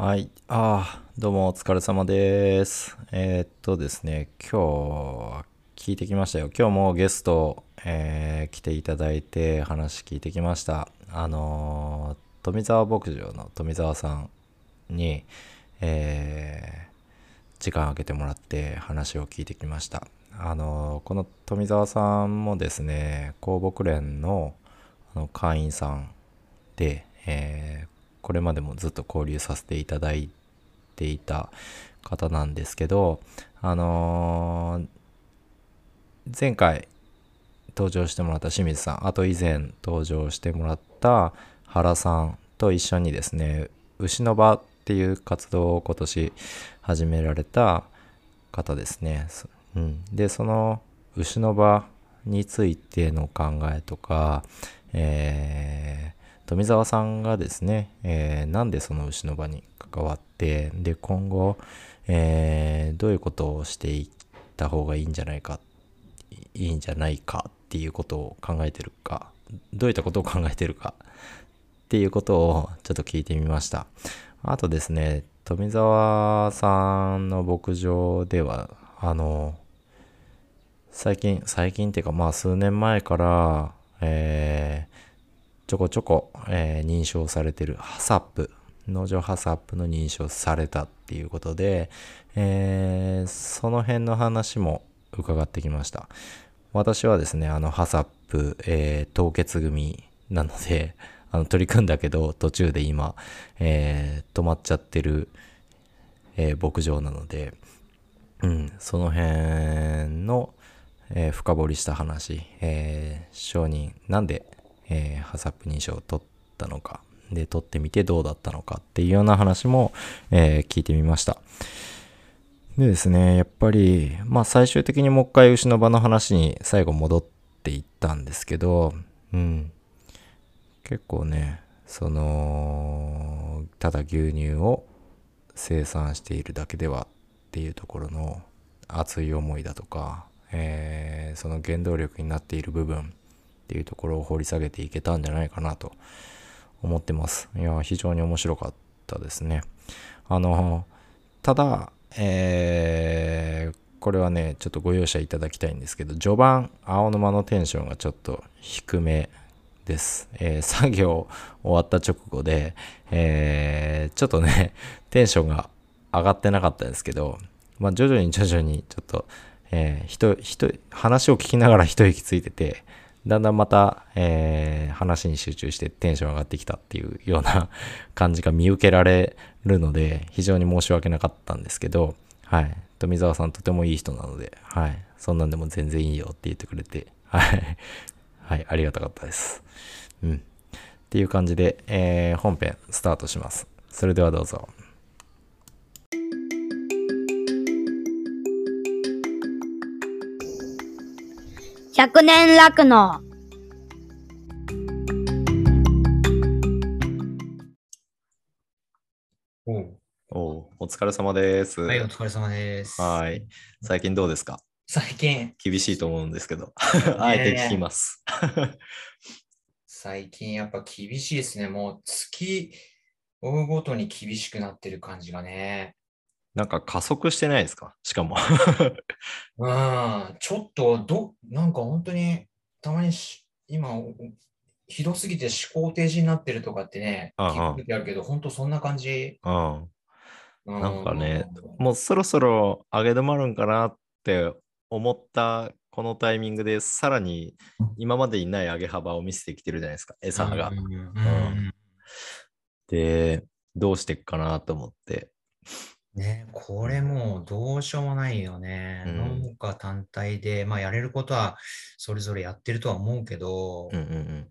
はい。ああ、どうもお疲れ様です。えーっとですね、今日聞いてきましたよ。今日もゲスト、えー来ていただいて話聞いてきました。あのー富澤牧場の富澤さんに、えー時間空けてもらって話を聞いてきました。あのこの富澤さんもですね、公牧連のあの会員さんで、えーこれまでもずっと交流させていただいていた方なんですけど、あのー前回登場してもらった清水さん、あと以前登場してもらった原さんと一緒にですね、牛の場っていう活動を今年始められた方ですね。うん、で、その牛の場についての考えとか、えー富澤さんがですね、えーなんでその牛の場に関わって、で、今後、えーどういうことをしていった方がいいんじゃないか、いいんじゃないかっていうことを考えてるか、どういったことを考えてるかっていうことをちょっと聞いてみました。あとですね、富澤さんの牧場では、あの、最近、最近っていうかまあ数年前から、えーちょこちょこ、えー認証されてるハサップ、農場ハサップの認証されたっていうことで、えーその辺の話も伺ってきました。私はですね、あのハサップ、えー凍結組なので、あの取り組んだけど途中で今、えー止まっちゃってる、えー牧場なので、うん、その辺の、えー深掘りした話、えー承認、なんで、えーハサップ認証を取ったのか、で、取ってみてどうだったのかっていうような話も、えー聞いてみました。でですね、やっぱり、まあ最終的にもう一回牛の場の話に最後戻っていったんですけど、うん。結構ね、その、ただ牛乳を生産しているだけではっていうところの熱い思いだとか、えーその原動力になっている部分っていうところを掘り下げていけたんじゃないかなと思ってます。いや、非常に面白かったですね。あの、ただ、えーこれはね、ちょっとご容赦いただきたいんですけど、序盤、青沼のテンションがちょっと低めです。えー作業終わった直後で、えーちょっとね、テンションが上がってなかったんですけど、まあ、徐々に徐々にちょっと、えー、ひと、ひと、話を聞きながら一息ついてて、だんだんまた、えー話に集中してテンション上がってきたっていうような 感じが見受けられるので、非常に申し訳なかったんですけど、はい。富澤さんとてもいい人なので、はい。そんなんでも全然いいよって言ってくれて、はい。はい、ありがたかったです。うん。っていう感じで、えー本編スタートします。それではどうぞ。100年楽のおうおうお疲れ様です。はい、お疲れ様です。はい。最近どうですか？最近、厳しいと思うんですけど、あえて聞きます。最近やっぱ厳しいですね。もう月追うごとに厳しくなってる感じがね。なんか加速してないですか？しかも。うん、ちょっとど、なんか本当にたまにし今、おひどすぎて思考停止になってるとかってね、聞く時あるけど、本当そんな感じ？うん。うなんかね、もうそろそろ上げ止まるんかなって思ったこのタイミングで、さらに今までにない上げ幅を見せてきてるじゃないですか、餌がで、どうしていくかなと思って。ね、これもうどうしようもないよね。うん農家単体で、まあやれることはそれぞれやってるとは思うけどうん、うん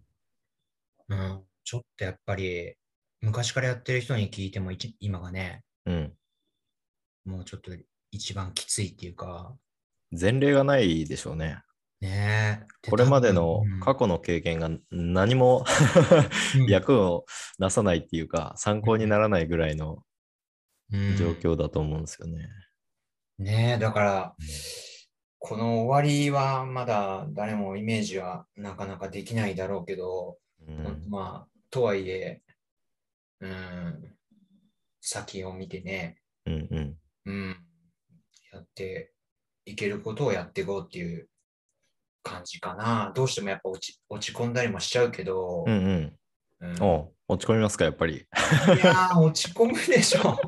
うん。うん、ちょっとやっぱり昔からやってる人に聞いても一今がね、うん。もうちょっと一番きついっていうか、前例がないでしょうね。ねえ。これまでのうん過去の経験が何も うん役をなさないっていうか、参考にならないぐらいのうん状況だと思うんですよね。ねえ、だから、この終わりはまだ誰もイメージはなかなかできないだろうけど、うんまあ、とはいえ、うん、先を見てね、うんうん。うん、やっていけることをやっていこうっていう感じかな。どうしてもやっぱ落ち落ち込んだりもしちゃうけど、うんうん。うん落ち込みますか、やっぱり。いやー、落ち込むでしょ。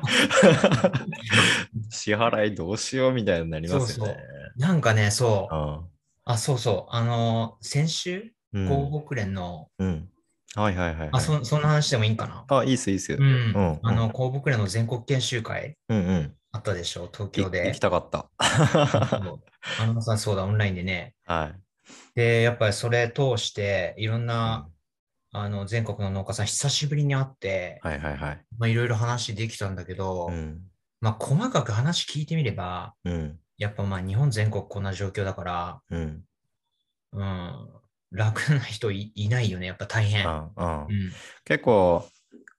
支払いどうしようみたいになりますよね。なんかね、そう。ああ、そうそう。あのー先週、うん広北連の、うん。はいはいはい、はい。あそ、そんな話でもいいんかな？あ、いいっす、いいっす。ううんん。あの、広北連の全国研修会うんうん。あったでしょ、東い京で。行きたかった。そうあのさ、そうだ、オンラインでね。はい。で、やっぱりそれ通して、いろんな、あの、全国の農家さん、久しぶりに会って、はいはいはい。まあ、いろいろ話できたんだけど、うん。まあ、細かく話聞いてみれば、うん。やっぱまあ、日本全国こんな状況だから、うん。うん、楽な人いいないよね、やっぱ大変。ああうん。結構、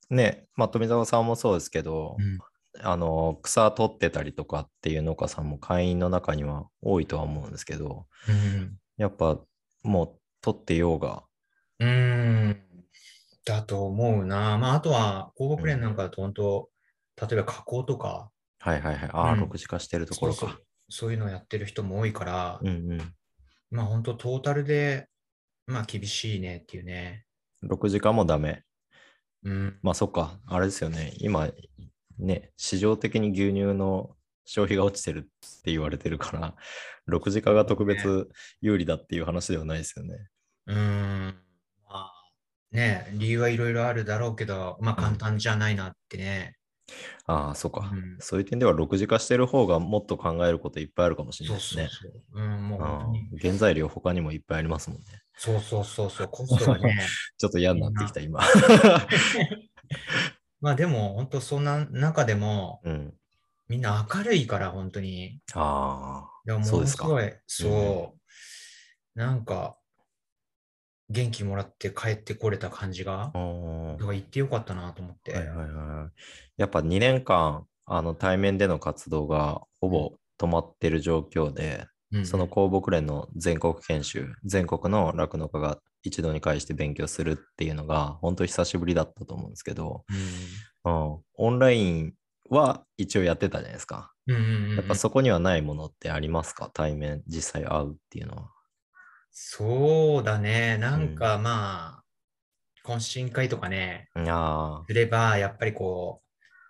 ね、まあ、富澤さんもそうですけど、うんあの、草取ってたりとかっていう農家さんも会員の中には多いとは思うんですけど、うん。やっぱもう取ってようが、うーん。だと思うな。まあ、あとは、広北連なんかだと、本当、例えば加工とか、はいはいはい。ああ、うん6時化してるところかそうそう。そういうのをやってる人も多いから、うんうん。まあ、本当トータルで、まあ、厳しいねっていうね。6時間もダメ。うん。まあそっか、あれですよね。今、ね、市場的に牛乳の消費が落ちてるって言われてるから、6時間が特別有利だっていう話ではないですよね。うーん。まあ、ね、理由はいろいろあるだろうけど、まあ、簡単じゃないなってね。ああ、そっか。うんそういう点では6時化してる方がもっと考えることいっぱいあるかもしれなそいうですね。そうそう。うん、もうあ本当原材料他にもいっぱいありますもんね。そうそうそうそう。コストがね。ちょっと嫌になってきた、今。まあ、でも、本当そんな中でも、うん。みんな明るいから、本当に。あでもそうですかものすごい、そう、なんか、元気もらって帰ってこれた感じがだから行ってよかったなと思って。はいはいはい。やっぱ2年間、あの対面での活動がほぼ止まってる状況で、うんうんその公木連の全国研修、全国の酪農家が一度に会して勉強するっていうのが、本当に久しぶりだったと思うんですけど、うん、オンラインは一応やってたじゃないですか。うんうんうんうんやっぱそこにはないものってありますか？対面、実際会うっていうのは。そうだね。なんかまあ、懇親会とかね、あすれば、やっぱりこう、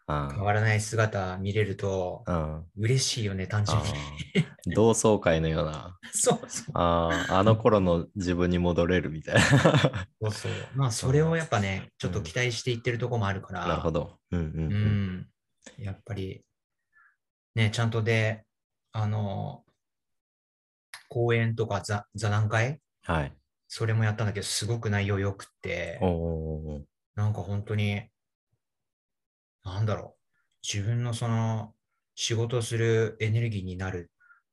あ、変わらない姿見れるとう、ん、うん。嬉しいよね、単純あに。ー同窓会のような、そうそう。ああ、あの頃の自分に戻れるみたいな。そうそう。まあ、それをやっぱね、ちょっと期待していってるとこもあるから、なるほど。うんうんううん。ん。やっぱり、ね、ちゃんとで、あの、講演とか座座談会、はい。それもやったんだけど、すごく内容良くってお、おなんか本当に、なんだろう、自分のその、仕事するエネルギーになる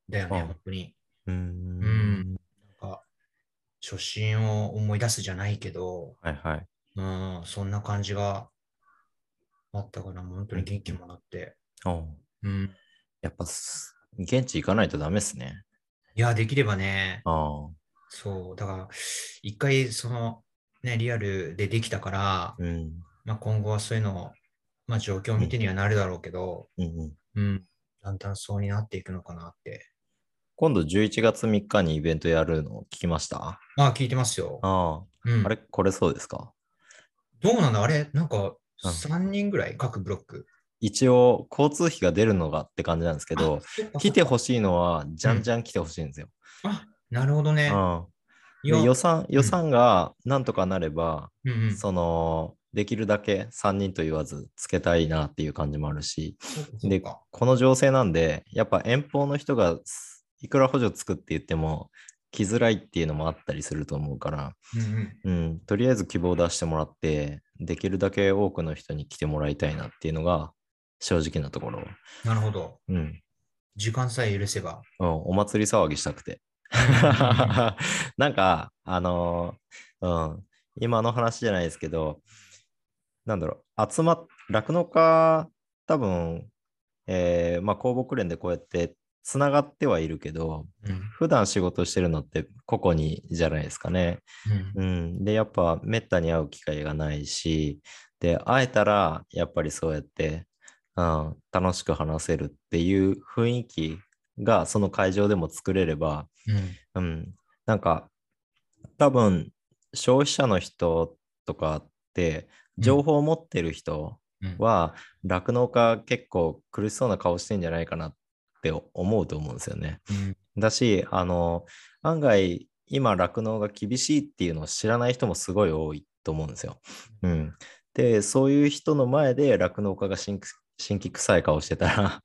んだよね、あ本当に。うーうんん。なんか、初心を思い出すじゃないけど、はいはい。うん、そんな感じがあったから、本当に元気もらって。おううん。やっぱす、現地行かないとダメっすね。いや、できればね、ああ。そう、だから、一回、その、ね、リアルでできたから、うん。まあ、今後はそういうのを、まあ、状況を見てにはなるだろうけど、うんうん。うん、だんだんそうになっていくのかなって。今度11月3日にイベントやるの聞きました？まあ、聞いてますよ。あうんあ。あれ、これそうですか？どうなんだ？あれ？なんか、うん3人ぐらい？各ブロック。一応、交通費が出るのがって感じなんですけど、来てほしい。のは、じゃんじゃん来てほしいんですよ。あ、なるほどね。うん。予算、予算がなんとかなれば、うんうん、その、できるだけ3人と言わずつけたいなっていう感じもあるし、で、かこの情勢なんで、やっぱ遠方の人がすいくら補助つくって言っても、来づらいっていうのもあったりすると思うから、うんうんうん、とりあえず希望を出してもらって、できるだけ多くの人に来てもらいたいなっていうのが正直なところ。なるほど。うん、時間さえ許せば。うんお祭り騒ぎしたくて。なんか、あのーうん、今の話じゃないですけど、なんだろう、集まっ、酪農家、多分、えーまあ、公木連でこうやってつながってはいるけど、うん普段仕事してるのって個々にじゃないですかね。うんうん。で、やっぱめったに会う機会がないし、で、会えたら、やっぱりそうやって、うん、楽しく話せるっていう雰囲気がその会場でも作れれば、うん。うん、なんか多分消費者の人とかってうん情報を持ってる人うんは酪農家結構苦しそうな顔してんじゃないかなって思うと思うんですよね。うんだしあの案外今酪農が厳しいっていうのを知らない人もすごい多いと思うんですよ。うん、でそういう人の前で酪農家が新新規臭い顔してたら。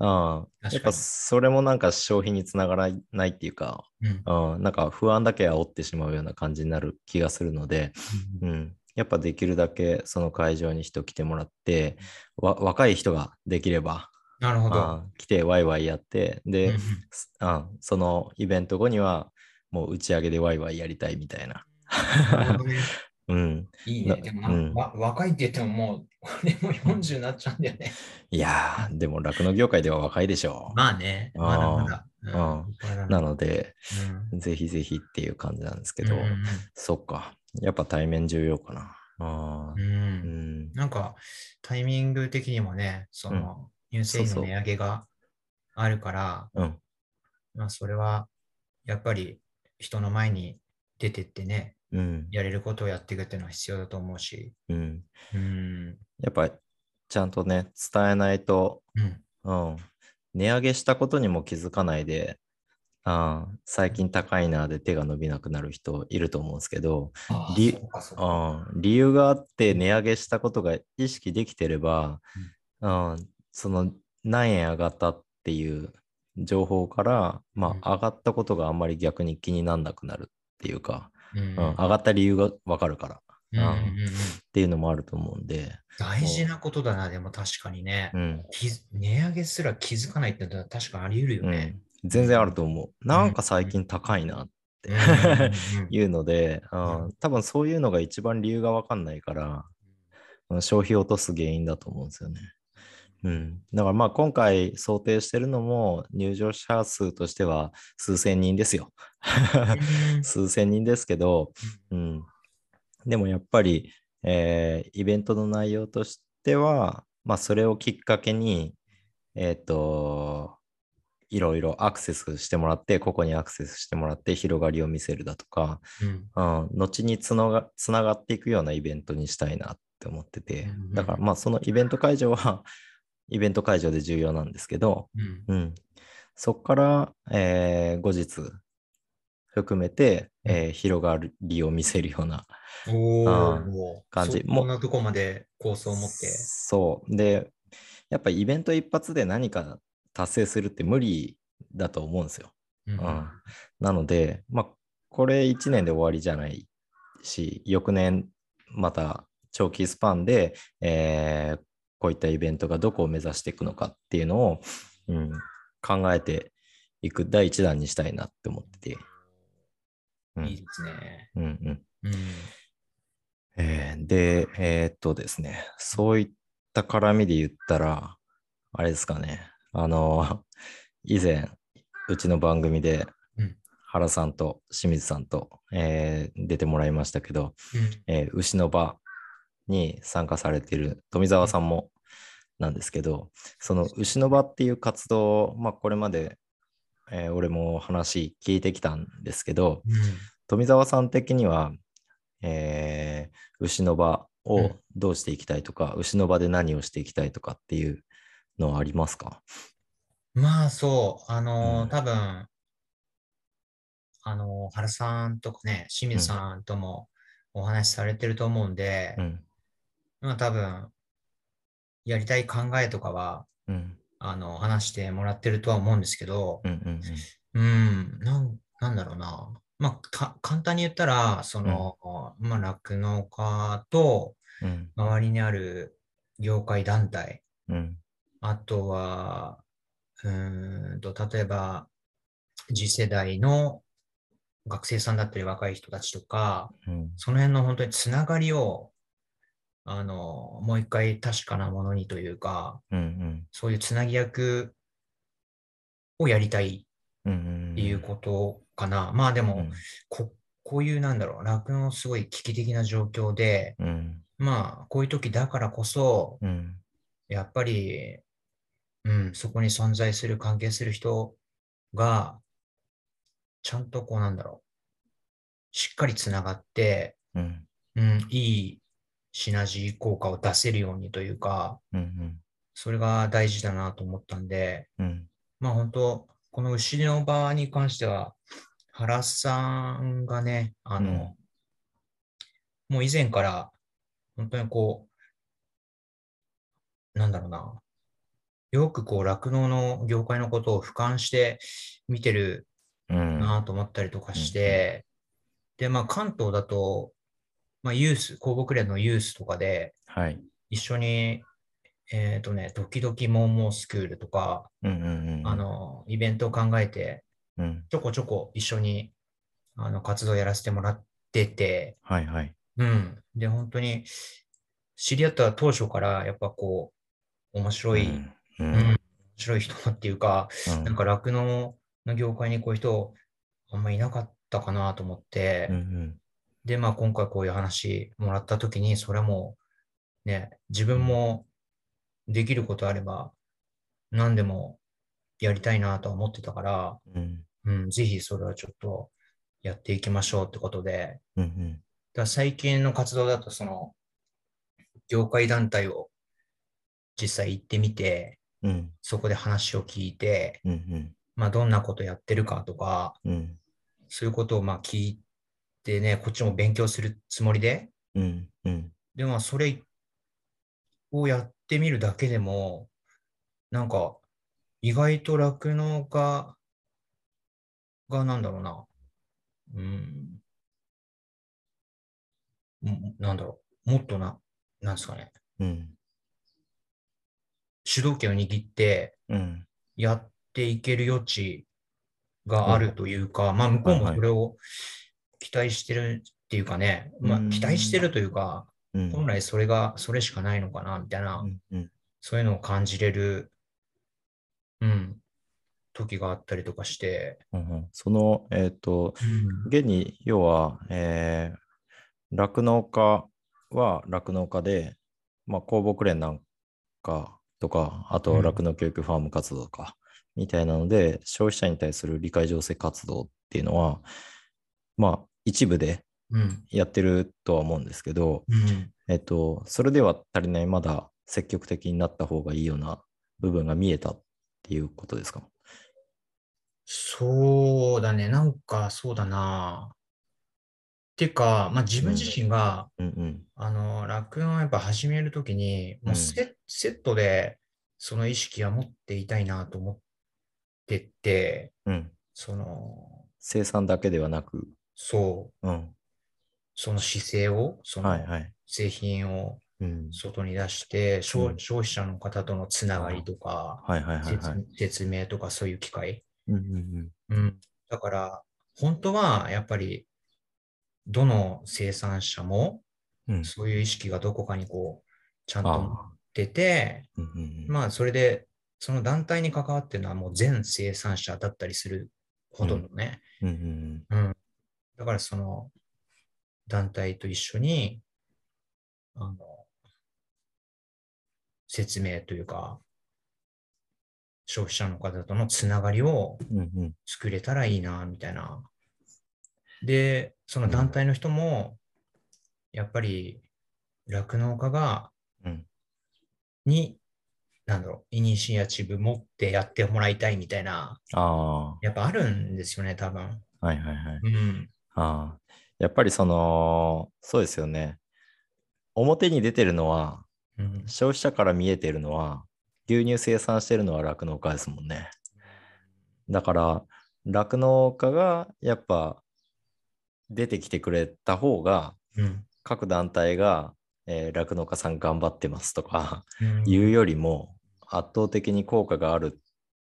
うん。やっぱそれもなんか消費につながらないっていうか、うん。うん、なんか不安だけ煽ってしまうような感じになる気がするので、うん、やっぱできるだけその会場に人来てもらって、わ若い人ができれば、なるほど。あ来てワイワイやって、で、うんそのイベント後にはもう打ち上げでワイワイやりたいみたいな。な うん、いいなね。でもなんうん。若いって言ってももう、俺も40になっちゃうんだよね。いやー、でも酪農業界では若いでしょまあね、まだまだ。うんうんう。なので、うんぜひぜひっていう感じなんですけど、うんうんそっか。やっぱ対面重要かな。あーうん。なんか、タイミング的にもね、その、乳製品そうそうの値上げがあるから、うん。まあ、それは、やっぱり人の前に出てってね、うん。やれることをやっていくっていうのは必要だと思うし、うん。うん。やっぱちゃんとね、伝えないと、うん。うん。値上げしたことにも気づかないで、最近高いなで手が伸びなくなる人いると思うんですけど、あありそうかそうかうん、理由があって値上げしたことが意識できてれば、うん、その何円上がったっていう情報から、まあ、上がったことがあんまり逆に気にならなくなるっていうか、うん。うん、上がった理由がわかるから。っうんうんうん。うん。ていうのもあると思うんで、大事なことだな、でも確かにね。うん。値上げすら気づかないってのは確かあり得るようね。ん、全然あると思う。なんか最近高いなって。いうので、ううん。ん、多分そういうのが一番理由がわかんないから、うん。消費を落とす原因だと思うんですよね。うん、だからまあ今回想定してるのも入場者数としては数千人ですよ。うん。数千人ですけど、うん、でもやっぱり、えーイベントの内容としては、まあ、それをきっかけに、えっ、と、いろいろアクセスしてもらって、ここにアクセスしてもらって広がりを見せるだとか、うん。うん、後につながつながっていくようなイベントにしたいなって思ってて。だからまあそのイベント会場はイベント会場で重要なんですけど、うん。うん、そこから、えー後日含めて、えー広がりを見せるような感じ。そこんなとこまで構想を持って。そう。で、やっぱイベント一発で何か達成するって無理だと思うんですよ。うんうん。なので、まあ、これ1年で終わりじゃないし、翌年また長期スパンで、えーこういったイベントがどこを目指していくのかっていうのを、うん、考えていく第一弾にしたいなって思ってて。うん。いいですね。うんうん。うん。えーで、えーっとですね、そういった絡みで言ったら、あれですかね、あの、以前、うちの番組でうん、原さんと清水さんと、えー出てもらいましたけど、うん。えー牛の場に参加されている富澤さんもなんですけど、その牛の場っていう活動を、まあ、これまで、えー俺も話聞いてきたんですけど、富澤さん的には、えー牛の場をうん。どうしていきたいとか、牛の場で何をしていきたいとかっていうのはありますか？まあそう、あのーうん。多分、あのー原さんとかね、清水さんともお話しされてると思うんで、うん。まあ多分、やりたい考えとかは、うん。あの、話してもらってるとは思うんですけどう、ん。うん、なん、なんだろうな。まあ、か簡単に言ったら、その、まあ、酪農家とうん。周りにある業界団体、うん。あとは、うーんと、例えば、次世代の学生さんだったり若い人たちとか、うん。その辺の本当につながりを、あの、もう一回確かなものにというか、うん。そういうつなぎ役をやりたいうん。っていうことかな。まあでも、うん。ここういうなんだろう、酪農すごい危機的な状況で、うん。まあこういう時だからこそ、うん。やっぱり、うん、そこに存在する、関係する人が、ちゃんとこうなんだろう、しっかりつながって、うん。うん、いいシナジー効果を出せるようにというか、うん。それが大事だなと思ったんで、うん。まあ本当、この牛の場に関しては、原さんがね、あの、もう以前から、本当にこう、なんだろうな、よくこう、酪農の業界のことを俯瞰して見てるうん。なと思ったりとかして、で、まあ関東だと、まあユース、公木連のユースとかで、はい。一緒に、えっとね、ドキドキモンモースクールとか、うんうんうん。あ、の、イベントを考えて、うん。ちょこちょこ一緒にあの活動やらせてもらってて、はいはい。うん。で、本当に知り合った当初からやっぱこう、面白い、ううんん。うん。面白い人っていうか、うんなんか酪農の業界にこういう人あんまいなかったかなと思って、うんうん。で、まあ今回こういう話もらった時に、それはもうね、自分もできることあれば何でもやりたいなとは思ってたから、うん。うん、ぜひそれはちょっとやっていきましょうってことで、うんうん。だ最近の活動だとその、業界団体を実際行ってみて、うん。そこで話を聞いて、うんうん。まあどんなことやってるかとか、うん。そういうことをまあ聞いてね、こっちも勉強するつもりで、うん。うん。でもそれをやってみるだけでも、なんか意外と酪農家がなんだろうな、うん、うんなんだろう、もっとな、なんですかね、うん。主導権を握ってうん。やっていける余地があるというか、まあ向こうもそれを期待してるっていうかね、まあうん期待してるというか、うん。本来それが、それしかないのかな、みたいなう、んうん。そういうのを感じれる、うん、時があったりとかして、うんうん。その、えっと、現に、要は、えー、酪農家は酪農家で、まあ、公木連なんかとか、あとうん。酪農教育ファーム活動とか、みたいなので、消費者に対する理解醸成活動っていうのは、まあ、一部でうん、やってるとは思うんですけど、うん、えっと、それでは足りない、まだ積極的になった方がいいような部分が見えたっていうことですか？そうだね、なんかそうだな。てか、まあ自分自身が、うんうん。あの、酪農をやっぱ始めるときに、もうセ,、セットでその意識は持っていたいなと思ってて、うん。その、生産だけではなく、そう、うん。その姿勢を、そのはいはい。製品をうん。外に出して、消うん消費者の方とのつながりとか、はいはいはい説明とかそういう機会。うんうんうん。だから、本当はやっぱり、どの生産者も、うん。うん。そういう意識がどこかにこう、ちゃんと持っあてて、うんうんうん。まあ、それで、その団体に関わってるのはもう全生産者だったりする、ほどね。うんうんうん。だから、その、団体と一緒に、あの、説明というか、消費者の方とのつながりを。作れたらいいな、みたいな。で、その団体の人も、やっぱり、酪農家が、うんに、なんだろう、イニシアチブ持ってやってもらいたいみたいな、あやっぱあるんですよね、多分。あ、はいはいはい。うん。ああ、やっぱりその、そうですよね。表に出てるのは、うん。消費者から見えてるのは、牛乳生産してるのは酪農家ですもんね。だから、酪農家がやっぱ出てきてくれた方が、うん。各団体が、えー酪農家さん頑張ってますとか、うんいうよりも圧倒的に効果がある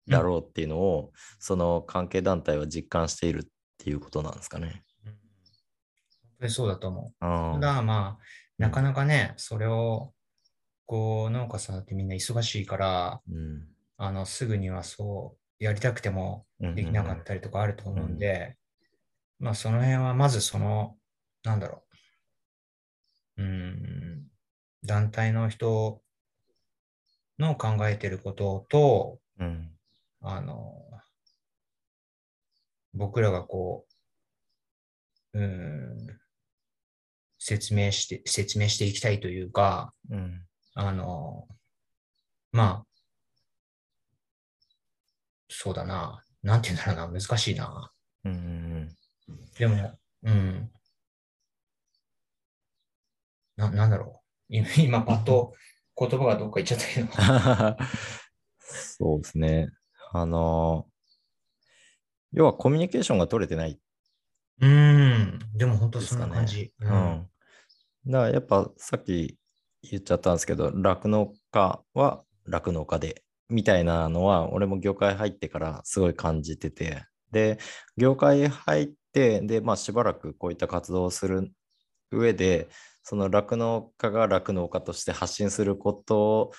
だろうっていうのを、その関係団体は実感しているっていうことなんですかね。そうだと思う。あただ、まあ、うん。なかなかね、それを、こう、農家さんってみんな忙しいから、うん。あの、すぐにはそう、やりたくてもできなかったりとかあると思うんで、まあ、その辺は、まずその、なんだろう、うーん、団体の人の考えてることと、うん。あの、僕らがこう、うーん、説明して、説明していきたいというか、うん。あの、まあ、そうだな。なんて言うんだろうな。難しいな。うんうんでも、うん。な、なんだろう。今、今パッと言葉がどっか行っちゃったけど。そうですね。あの、要はコミュニケーションが取れてないうん。でも本当そんですかね。な感じ。うん。だからやっぱさっき言っちゃったんですけど、酪農家は酪農家で、みたいなのは、俺も業界入ってからすごい感じてて、で、業界入って、で、まあしばらくこういった活動をする上で、その酪農家が酪農家として発信すること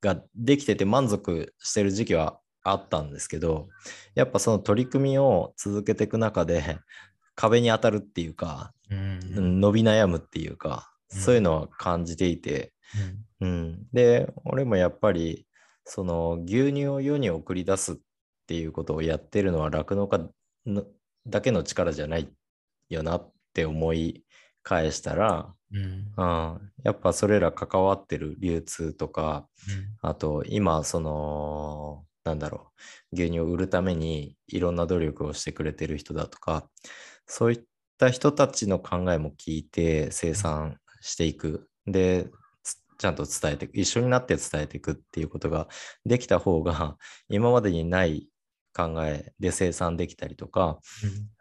ができてて満足してる時期はあったんですけど、やっぱその取り組みを続けていく中で、壁に当たるっていうか、うん。伸び悩むっていうか、うんそういうのは感じていて、うんうん、で、俺もやっぱり、その牛乳を世に送り出すっていうことをやってるのは酪農家のだけの力じゃないよなって思い返したら、うん。うん、やっぱそれら関わってる流通とか、うんあと今そのなんだろう牛乳を売るためにいろんな努力をしてくれてる人だとかそういった人たちの考えも聞いて生産していく。でつちゃんと伝えて一緒になって伝えていくっていうことができた方が今までにない考えで生産できたりとか、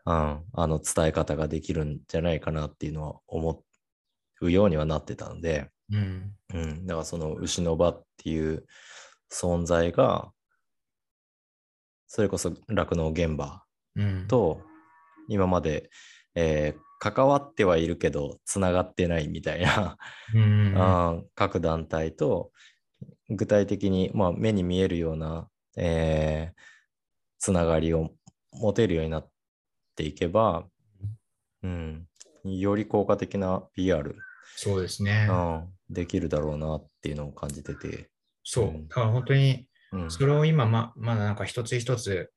うん、あの伝え方ができるんじゃないかなっていうのは思うようにはなってたので、うん。うん、だからその牛の場っていう存在が、それこそ酪農現場うん。と今まで、えー関わってはいるけど、つながってないみたいな、うん。各団体と、具体的に、まあ、目に見えるような、えーつながりを持てるようになっていけば、うん、より効果的な PR、そうですね。うん、できるだろうなっていうのを感じてて、そうう。んだから本当に、うん、それを今ま、まだなんか一つ一つ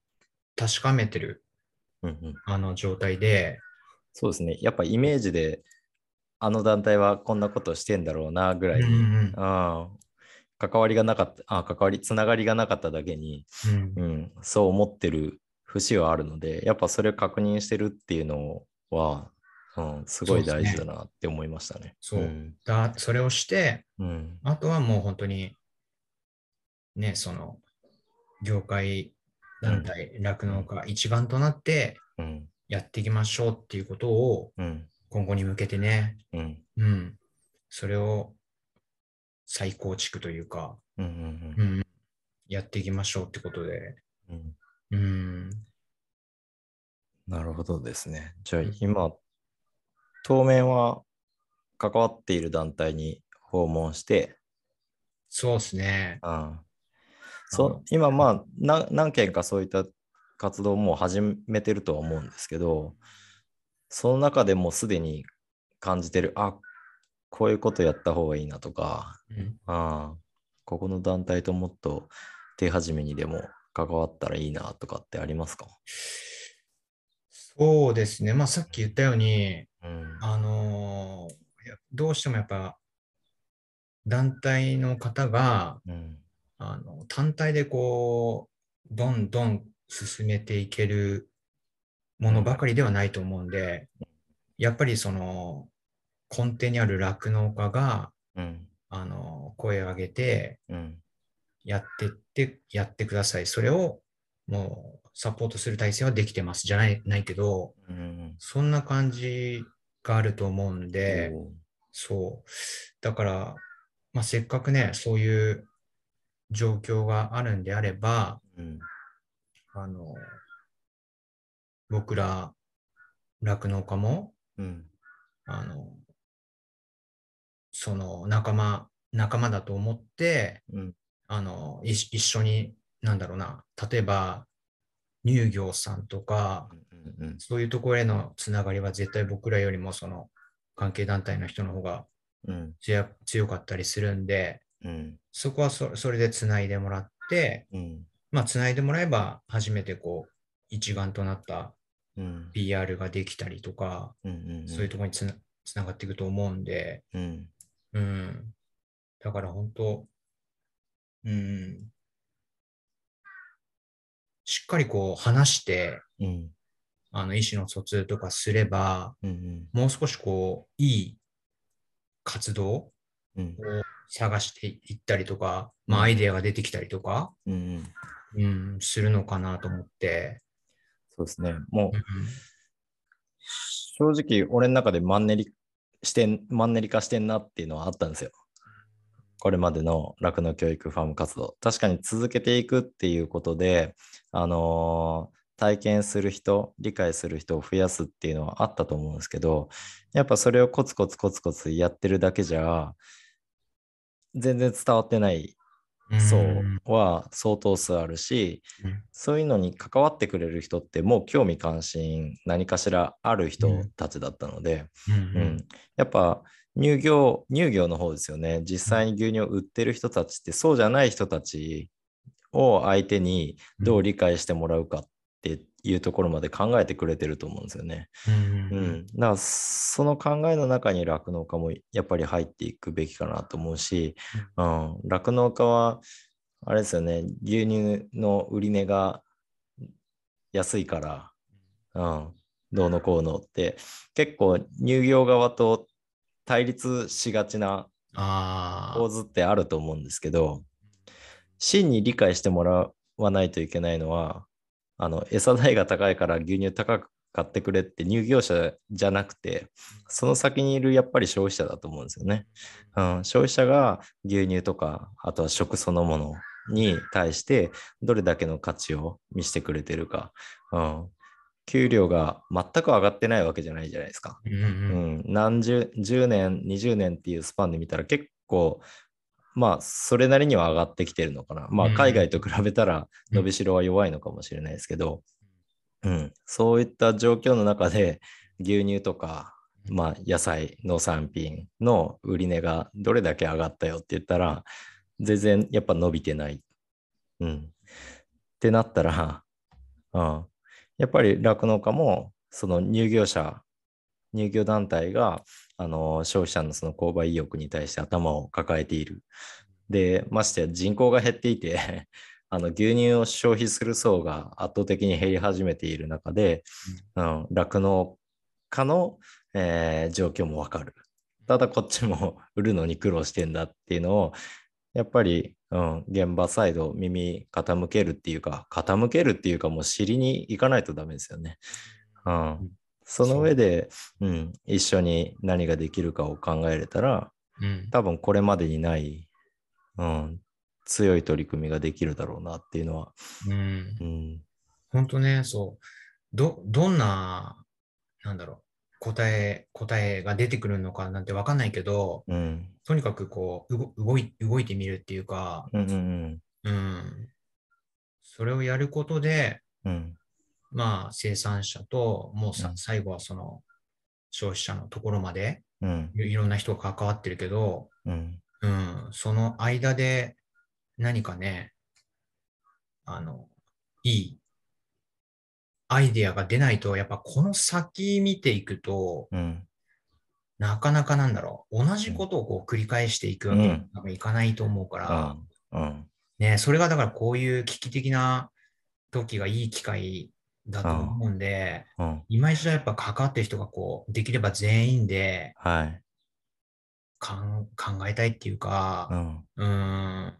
確かめてるうんうん。あの状態で、そうですね。やっぱイメージで、あの団体はこんなことしてんだろうなぐらい。に、うんうん。うん。関わりがなかった、あ関わり、つながりがなかっただけに、うん。うん、そう思ってる節はあるので、やっぱそれを確認してるっていうのは、うん、すごい大事だなって思いましたね。そうだそれをして、うん。うん。あとはもう本当に、ね、その、業界団体、酪農家一丸となってうん。やっていきましょうっていうことをうん。今後に向けてね、うん。うん、それを再構築というか、うん。うんうん、やっていきましょうってことで、うん。うん、なるほどですね。じゃあうん今、当面は関わっている団体に訪問して、そうですね。うんそう今まあな何件かそういった活動も始めてるとは思うんですけどその中でもすでに感じてるあこういうことやった方がいいなとかうん。あここの団体ともっと手始めにでも関わったらいいなとかってありますか？そうですね。まあさっき言ったように、うん。あのどうしてもやっぱ団体の方がうんあの単体でこうどんどん進めていけるものばかりではないと思うんで、やっぱりその根底にある酪農家がうんあの声を上げてうんやってってやってください。それをもうサポートする体制はできてますじゃないないけど、うんそんな感じがあると思うんで、そう。だから、まあ、せっかくね、そういう状況があるんであれば、うん。あの、僕ら、酪農家も、うん。あの、その仲間、仲間だと思って、うん。あの、い一緒に、なんだろうな、例えば、乳業さんとか、うんうんそういうところへのつながりは絶対僕らよりもその関係団体の人の方がうん。強強かったりするんで、うん。そこはそそれでつないでもらって、うん。まあ、つないでもらえば、初めてこう、一丸となったうん。PR ができたりとか、うん。うん。そういうところにつなつながっていくと思うんで、うん。うん。だから本当、うん。しっかりこう話して、うん。あの、意思の疎通とかすれば、うん。もう少しこう、いい活動うん。を探していったりとか、まあ、アイデアが出てきたりとか、うん。うん、するのかなと思って、そうですね。もううん、正直、俺の中でマンネリしてん、マンネリ化してんなっていうのはあったんですよ。これまでの酪農教育ファーム活動。確かに続けていくっていうことで、あのー体験する人、理解する人を増やすっていうのはあったと思うんですけど、やっぱそれをコツコツコツコツやってるだけじゃ、全然伝わってない層うん。は相当数あるし、うん。そういうのに関わってくれる人ってもう興味関心何かしらある人たちだったので、うん。うん。やっぱ乳業乳業の方ですよね。実際に牛乳を売ってる人たちってそうじゃない人たちを相手にどう理解してもらうかっていうところまで考えてくれてると思うんですよね。うんううん。ん、だからその考えの中に酪農家もやっぱり入っていくべきかなと思うしうん。酪農、家はあれですよね。牛乳の売り値が安いから、うん、どうのこうのって。結構乳業側と対立しがちな構図ってあると思うんですけど真に理解してもらわないといけないのはあの餌代が高いから牛乳高く買ってくれって乳業者じゃなくてその先にいるやっぱり消費者だと思うんですよね。うん、消費者が牛乳とかあとは食そのものに対してどれだけの価値を見せてくれてるか、うん、給料が全く上がってないわけじゃないじゃないですか。うんううんん、何十10年20年っていうスパンで見たら結構まあそれなりには上がってきてるのかな。まあうん。海外と比べたら伸びしろは弱いのかもしれないですけど、うん、そういった状況の中で牛乳とか、まあ、野菜農産品の売値がどれだけ上がったよって言ったら全然やっぱ伸びてない。うん、ってなったら、うん、やっぱり酪農家もその乳業者乳業団体があの消費者のその購買意欲に対して頭を抱えている。で、ましてや人口が減っていて、あの牛乳を消費する層が圧倒的に減り始めている中で、うん、酪農家の、えー状況もわかる。ただこっちも 売るのに苦労してんだっていうのを、やっぱり、うん、現場サイド耳傾けるっていうか、傾けるっていうかもう尻に行かないとダメですよね。うん、その上で、うん、一緒に何ができるかを考えれたら、うん。多分これまでにない、うん、強い取り組みができるだろうなっていうのは、うん。うん、本当ね、そう。ど、どんな、なんだろう、答え、答えが出てくるのかなんてわかんないけど、うん、とにかくこう、動い、動いてみるっていうか、うん、うん、うん。それをやることで、うん、まあ、生産者と、もうさ、うん。最後はその、消費者のところまで、うん、いいろんな人が関わってるけど、うん、うん、その間で何かね、あの、いいアイデアが出ないと、やっぱこの先見ていくと、うん、なかなかなんだろう、同じことをこう繰り返していくわけにうん。多分いかないと思うから、うん、ね、それがだからこういう危機的な時がいい機会だと思うんで、うん、今一度やっぱ関わってる人がこう、できれば全員ではい、かん考えたいっていうかう、ん。うん、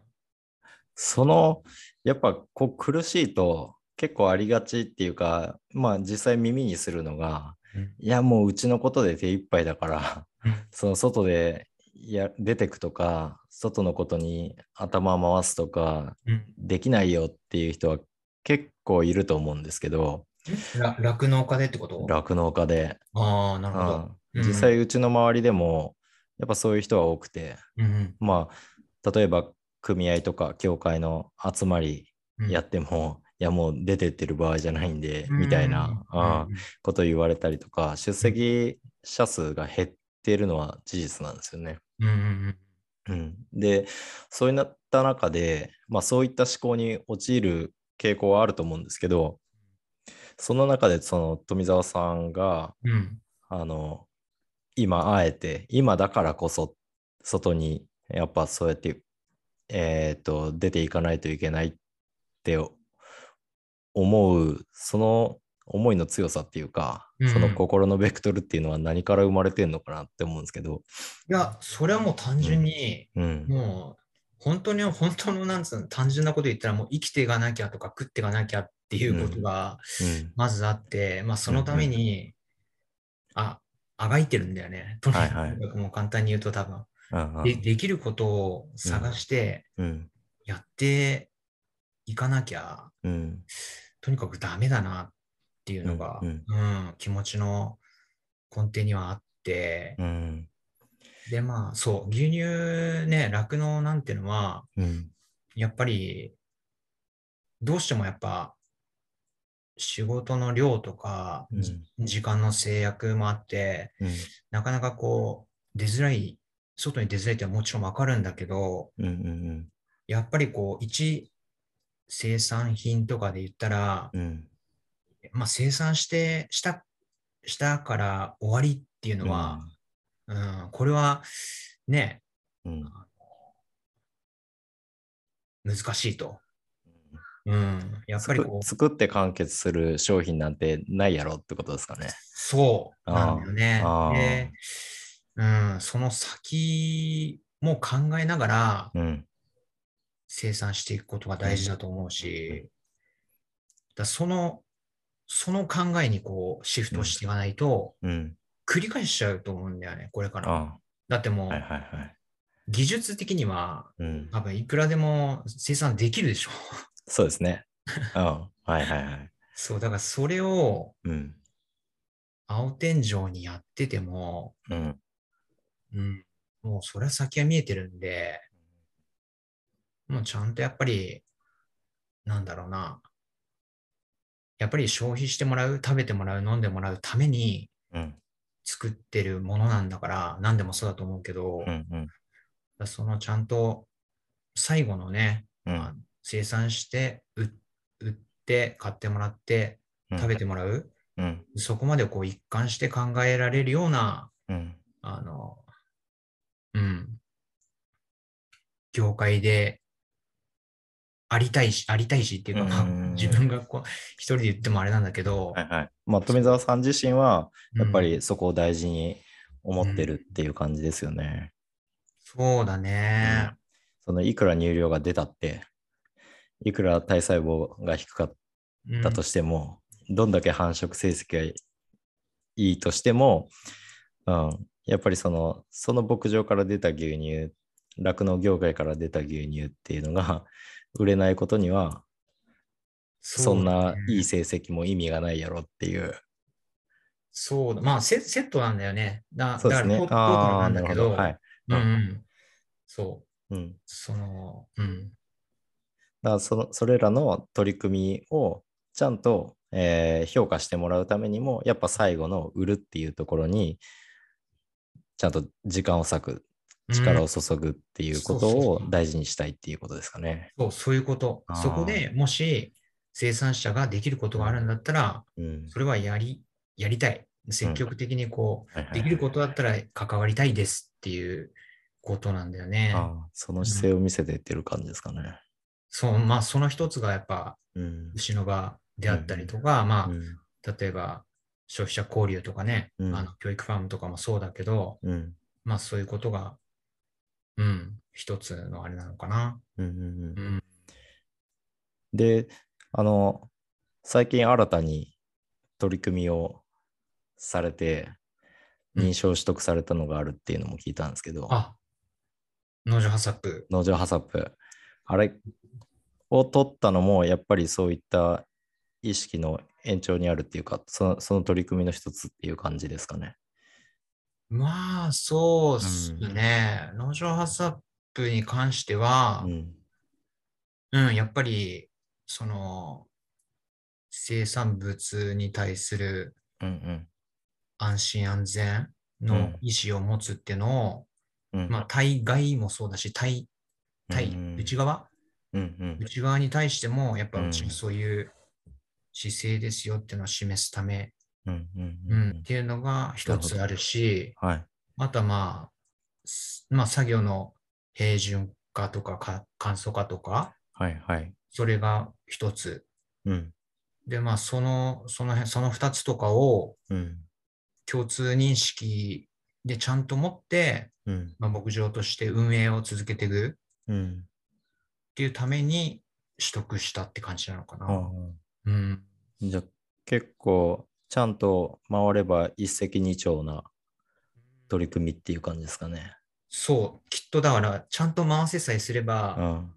その、やっぱこう苦しいと結構ありがちっていうか、まあ実際耳にするのが、うん。いやもううちのことで手一杯だから、うん。その外でや出てくとか、外のことに頭を回すとか、うん。できないよっていう人は結構いると思うんですけど、ら酪農家でってこと？酪農家で。ああ、なるほど。うん。うん。実際うちの周りでも、やっぱそういう人は多くて、うんうん。まあ、例えば組合とか協会の集まりうん。やっても、いやもう出てってる場合じゃないんで、みたいな、うんうん。こと言われたりとか、出席者数が減ってるのは事実なんですよね。うんうんうん、で、そういった中で、まあ、そういった思考に陥る傾向はあると思うんですけど、その中でその富澤さんが、うん。あの、今あえて、今だからこそ、外にやっぱそうやって、えっと、出ていかないといけないって思う、その思いの強さっていうか、うん。その心のベクトルっていうのは何から生まれてんのかなって思うんですけど、いや、それはもう単純に、うん、もう、本当に、本当の、なんつうの、単純なこと言ったら、もう生きていかなきゃとか食っていかなきゃっていうことが、うん、まずあって、まあ、そのために、あ、あがいてるんだよね。とにかくはいはいもう簡単に言うと多分、うん、で、できることを探してうん、やっていかなきゃ、うん、とにかくダメだなっていうのが、ううん。ん、気持ちの根底にはあって、うん、で、まあ、そう、牛乳ね、酪農なんてのは、うん、やっぱり、どうしてもやっぱ、仕事の量とか、うん。じ時間の制約もあって、うん、なかなかこう、出づらい、外に出づらいってのはもちろんわかるんだけど、うん、うん、やっぱりこう、一生産品とかで言ったら、うん、まあ生産して、した、したから終わりっていうのは、うん、これはね、うん、難しいと。うん、やっぱりこう、作って完結する商品なんてないやろってことですかね。そう。なんだよね。で、うん、その先も考えながらうん、生産していくことが大事だと思うし、だその、その考えにこうシフトしていかないと、うん、繰り返しちゃうと思うんだよね、これから。あだってもう、はいはいはい。技術的にはうん、多分いくらでも生産できるでしょ。そうですね。うん、はいはいはい。そう、だからそれをうん、青天井にやってても、うん、うん、もうそれは先は見えてるんで、もうちゃんとやっぱり、なんだろうな。やっぱり消費してもらう、食べてもらう、飲んでもらうためにうん、作ってるものなんだから、何でもそうだと思うけど、うん、うん、らそのちゃんと最後のね、うん。あ生産して、売売って、買ってもらって、うん。食べてもらう、うん、そこまでこう一貫して考えられるような、うん、あの、うん、業界でありたいし、ありたいしっていうか、まあうん自分がこう、一人で言ってもあれなんだけど、はいはい。まあ、富澤さん自身は、うんやっぱりそこを大事に思ってるっていう感じですよね。そうだね。そのいくら乳量が出たって、いくら体細胞が低かっうんたとしても、どんだけ繁殖成績がいいとしても、うん、やっぱりその、その牧場から出た牛乳、酪農業界から出た牛乳っていうのが売れないことには、そんないい成績も意味がないやろっていう。そうだ。まあセ、セットなんだよね。だそうですね。だからなんだけど、ど。はい。うんうん。そう。うん。その、うん。だからそのそれらの取り組みをちゃんと、えー評価してもらうためにも、やっぱ最後の売るっていうところに、ちゃんと時間を割く、力を注ぐっていうことを大事にしたいっていうことですかね。そう、そういうことそこでもし生産者ができることがあるんだったら、うん。それはやり、やりたい。積極的にこう、できることだったら関わりたいですっていうことなんだよね。ああその姿勢を見せていってる感じですかね。そう、まあその一つがやっぱうん。牛の場であったりとか、まあうん。例えば消費者交流とかね、うんあの教育ファームとかもそうだけど、うん。まあそういうことが、うん、一つのあれなのかな。うんうんうんうん。で、あの、最近新たに取り組みをされて、うん認証取得されたのがあるっていうのも聞いたんですけど、あ、農場ハサップ。農場ハサップ、あれを取ったのも、やっぱりそういった意識の延長にあるっていうか、そのその取り組みの一つっていう感じですかね。まあそうっすね。農場ハサップに関してはう、ん。うん、やっぱり、その、生産物に対するうん安心安全の意思を持つっていうのを、うん。まあ、対外もそうだし、対、対、うん内側？うんうん。内側に対しても、やっぱうちのそういう姿勢ですよっていうのを示すため、うんうんっていうのが一つあるし、はい。あとはまあ、すまあ、作業の平準化とかか簡素化とか、はいはい。それが一つ。うん。で、まあ、その、その辺、その二つとかをうん。共通認識でちゃんと持って、うん。まあ、牧場として運営を続けていくうん。っていうために取得したって感じなのかな。あうん。ーじゃあ結構ちゃんと回れば一石二鳥な取り組みっていう感じですかね。そう、きっとだから、ちゃんと回せさえすれば、うん。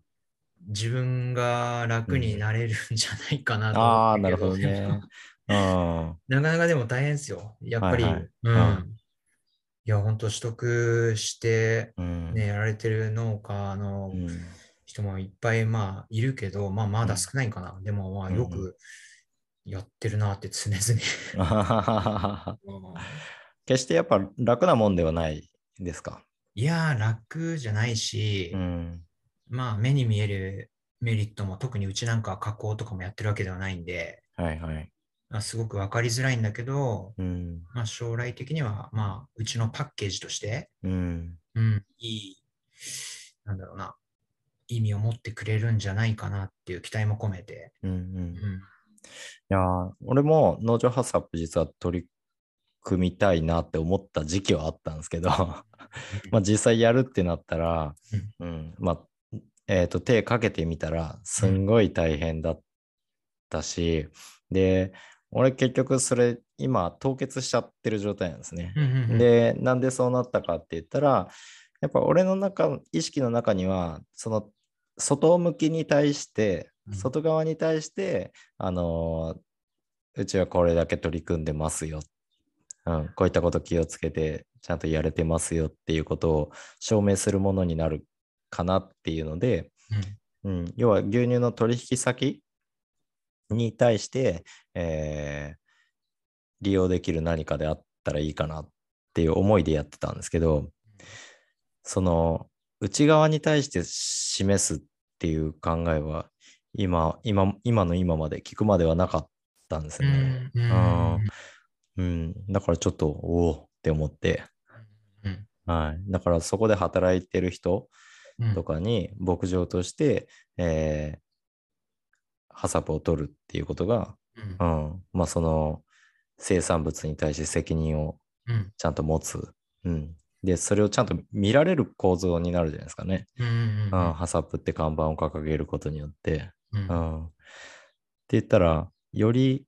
自分が楽になれるんじゃないかなと思ああ、ってるけなるほどね。うん。なかなかでも大変ですよ。やっぱり、はいはいうん。うんいや、本当取得して、うん。ね、やられてる農家のうん。人もいっぱい、まあ、いるけど、まあ、まだうん少ないかな。でも、まあ、うんよくやってるなって常々。決してやっぱ楽なもんではないですか？いやー、楽じゃないし、うん。まあ、目に見えるメリットも、特にうちなんかは加工とかもやってるわけではないんで、はいはい。まあ、すごくわかりづらいんだけど、うん。まあ、将来的には、まあ、うちのパッケージとして、うん。うん、いい、なんだろうな、意味を持ってくれるんじゃないかなっていう期待も込めて、うん。う。うんん、いやー、俺も農場ハサップ実は取り組みたいなって思った時期はあったんですけど、まあ実際やるってなったら、うん、まあ、えっ、と、手かけてみたら、すんごい大変だったし、で、俺結局それ、今、凍結しちゃってる状態なんですね。うんうんうん、で、なんでそうなったかって言ったら、やっぱ俺の中、意識の中には、その外向きに対して、うん外側に対して、あのーうちはこれだけ取り組んでますよ。うん、こういったこと気をつけて、ちゃんとやれてますよっていうことを証明するものになるかなっていうので、うん、要は牛乳の取引先に対して、えー利用できる何かであったらいいかなっていう思いでやってたんですけど、その内側に対して示すっていう考えは今、今、今の今まで聞くまではなかったんですよね。うんうんうん。うん、だからちょっと、おおって思って、うんはい。だからそこで働いてる人うんとかに牧場として、えーハサプを取るっていうことが、うんうん、まあその生産物に対して責任をうんちゃんと持つ。うん。で、それをちゃんと見られる構造になるじゃないですかね。うんうんうん、ハサプって看板を掲げることによって。うんうん。って言ったら、より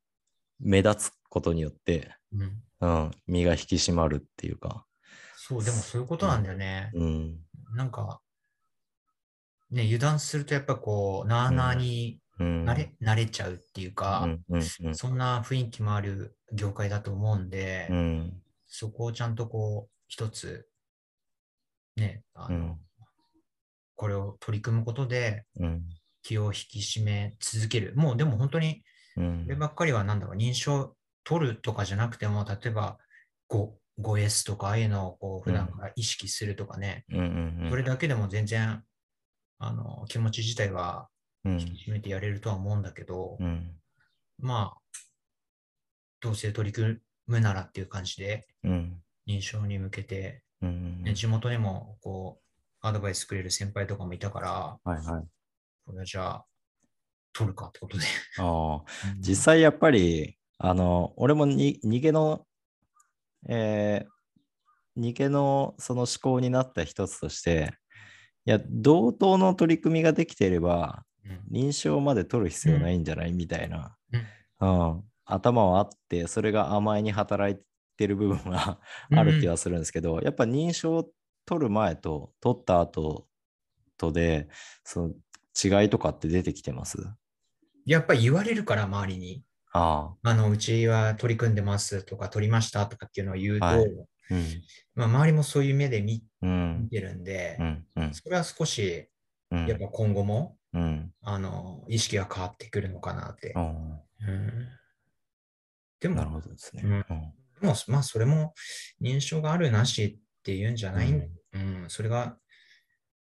目立つことによって、うんうん、身が引き締まるっていうか。そう、でもそういうことなんだよね。うん。なんか、ね、油断するとやっぱこう、なあなあにうん。慣れ,、慣れちゃうっていうか、そんな雰囲気もある業界だと思うんで、うん。そこをちゃんとこう、一つ、ね、あの、うん。これを取り組むことでうん。気を引き締め続ける。もうでも本当に、うん。こればっかりはなんだろう、認証取るとかじゃなくても、例えば 5, 5S とかああいうのをこう普段から意識するとかね、それだけでも全然あの気持ち自体はうん。引き締めてやれるとは思うんだけど、うん。まあ、どうせ取り組むならっていう感じでうん。認証に向けて、うん。ね地元にもこうアドバイスくれる先輩とかもいたから、はいはい。これはじゃあ取るかってことで。ああ、実際やっぱり、あの、俺もに逃げの、えー逃げのその思考になった一つとして、いや、同等の取り組みができていれば、うん。認証まで取る必要ないん。じゃない、みたいな、うん。うん、頭はあって、それが甘えに働いてる部分はある気はするんですけど、やっぱ認証を取る前と取った後とで、その違いとかって出てきてます？やっぱり言われるから、周りに。ああ、あの、うちは取り組んでますとか、取りましたとかっていうのを言うと、はい。うん、まあ、周りもそういう目で見てるんで、うん、うん、それは少し、うん、やっぱ今後も、うん、あの、意識が変わってくるのかなって。あうん、であ、も、なるほどですね。でも、まあ、それも認証があるなしっていうんじゃない、うん、それが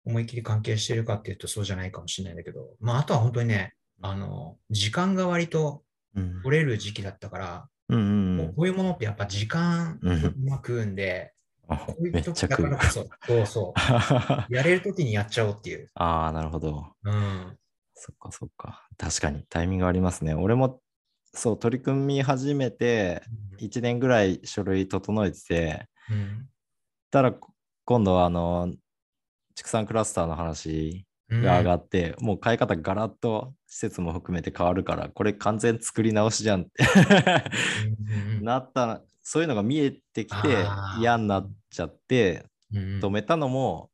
思いっきり関係してるかっていうとそうじゃないかもしれないんだけど、まあ、あとは本当にね、あの、時間が割とうん。取れる時期だったから、うんうんうこういうものってやっぱ時間うんうまくうんで、あこういう時だからこそ、そうそう、やれる時にやっちゃおうっていう。ああ、なるほど。うん。そっかそっか。確かにタイミングありますね。俺もそう取り組み始めて1年ぐらい書類整えてて、うん。たら今度はあの畜産クラスターの話うんが上がって、もう変え方ガラッと施設も含めて変わるから、これ完全作り直しじゃんって。うんうんなった、そういうのが見えてきて嫌になっちゃって、うんうん。止めたのも